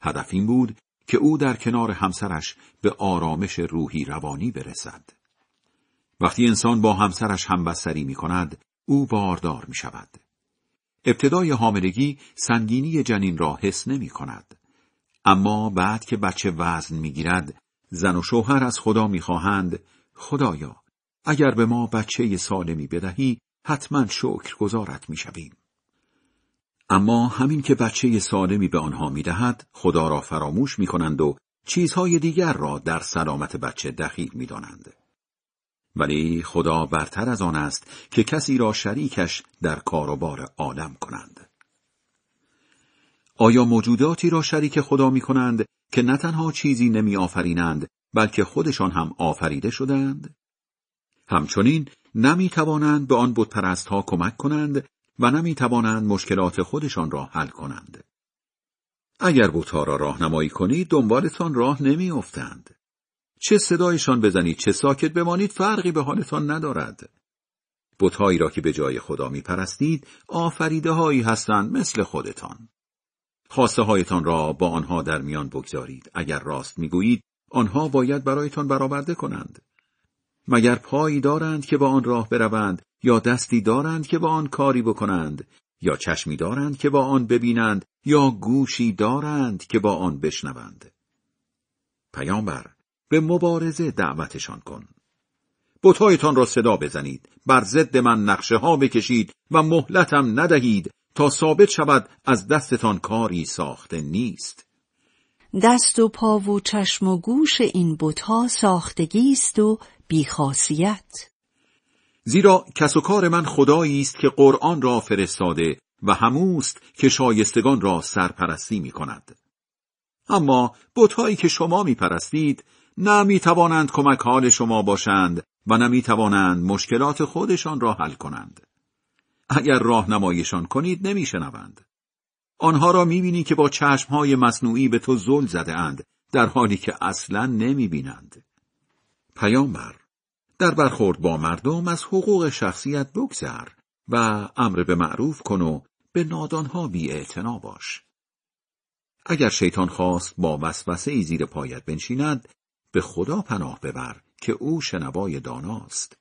هدف این بود که او در کنار همسرش به آرامش روحی روانی برسد. وقتی انسان با همسرش همبستری می کند، او باردار می شود. ابتدای حاملگی سنگینی جنین را حس نمی کند. اما بعد که بچه وزن می گیرد، زن و شوهر از خدا می خواهند خدایا اگر به ما بچه سالمی بدهی حتما شکر گذارت می شویم. اما همین که بچه سالمی به آنها می دهد خدا را فراموش می کنند و چیزهای دیگر را در سلامت بچه دخیل می دانند. ولی خدا برتر از آن است که کسی را شریکش در کار و بار عالم کنند. آیا موجوداتی را شریک خدا می کنند که نه تنها چیزی نمی آفرینند بلکه خودشان هم آفریده شدند؟ همچنین نمی توانند به آن بتپرست ها کمک کنند و نمی توانند مشکلات خودشان را حل کنند. اگر بتها را راهنمایی کنید دنبالتان راه نمی افتند. چه صدایشان بزنید چه ساکت بمانید فرقی به حالتان ندارد. بتهایی را که به جای خدا می پرستید آفریده هایی هستند مثل خودتان. خواسته هایتان را با آنها در میان بگذارید. اگر راست می‌گویید آنها باید برایتان برآورده کنند. مگر پایی دارند که با آن راه بروند یا دستی دارند که با آن کاری بکنند یا چشمی دارند که با آن ببینند یا گوشی دارند که با آن بشنوند؟ پیامبر به مبارزه دعوتشان کن. بتهایتان را صدا بزنید بر ضد من نقشه ها بکشید و مهلتم ندهید تا ثابت شود از دستتان کاری ساخته نیست دست و پا و چشم و گوش این بتها ساختگی است و بیخاصیت زیرا کس و کار من خدایی است که قرآن را فرستاده و هموست که شایستگان را سرپرستی می کند. اما بتهایی که شما می پرستید نه می توانند کمک حال شما باشند و نه می توانند مشکلات خودشان را حل کنند. اگر راهنماییشان کنید نمی شنوند. آنها را می بینی که با چشمهای مصنوعی به تو زل زده اند در حالی که اصلا نمی بینند. پیامبر در برخورد با مردم از حقوق شخصیت بگذر و امر به معروف کن و به نادانها بی باش. اگر شیطان خواست با وسوسه ای زیر پایت بنشیند به خدا پناه ببر که او شنوای داناست.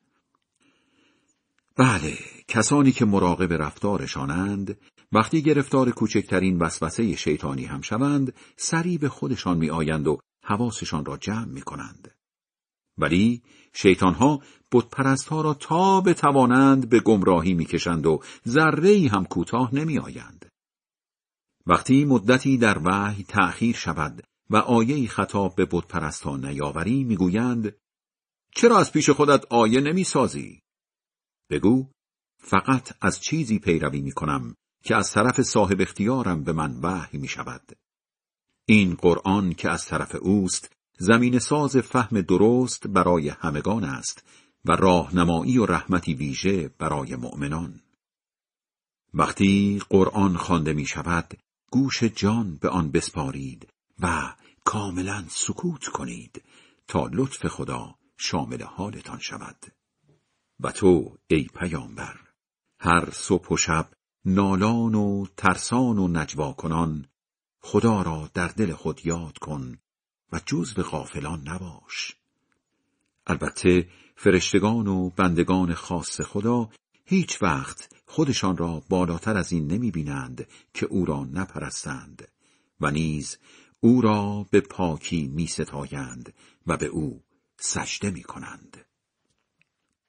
بله، کسانی که مراقب رفتارشانند وقتی گرفتار کوچکترین وسوسه شیطانی هم شوند سریع به خودشان می آیند و حواسشان را جمع می کنند. ولی شیطانها بتپرستها را تا بتوانند به گمراهی می‌کشند و ذره هم کوتاه نمیآیند. وقتی مدتی در وحی تأخیر شود و آیه خطاب به بتپرستها نیاوری می‌گویند چرا از پیش خودت آیه نمی‌سازی؟ بگو فقط از چیزی پیروی می کنم که از طرف صاحب اختیارم به من وحی می شود. این قرآن که از طرف اوست زمین ساز فهم درست برای همگان است و راهنمایی و رحمتی ویژه برای مؤمنان. وقتی قرآن خوانده می شود، گوش جان به آن بسپارید و کاملا سکوت کنید تا لطف خدا شامل حالتان شود. و تو ای پیامبر هر صبح و شب نالان و ترسان و نجوا کنان خدا را در دل خود یاد کن و جز به غافلان نباش البته فرشتگان و بندگان خاص خدا هیچ وقت خودشان را بالاتر از این نمی بینند که او را نپرستند و نیز او را به پاکی می ستایند و به او سجده می کنند.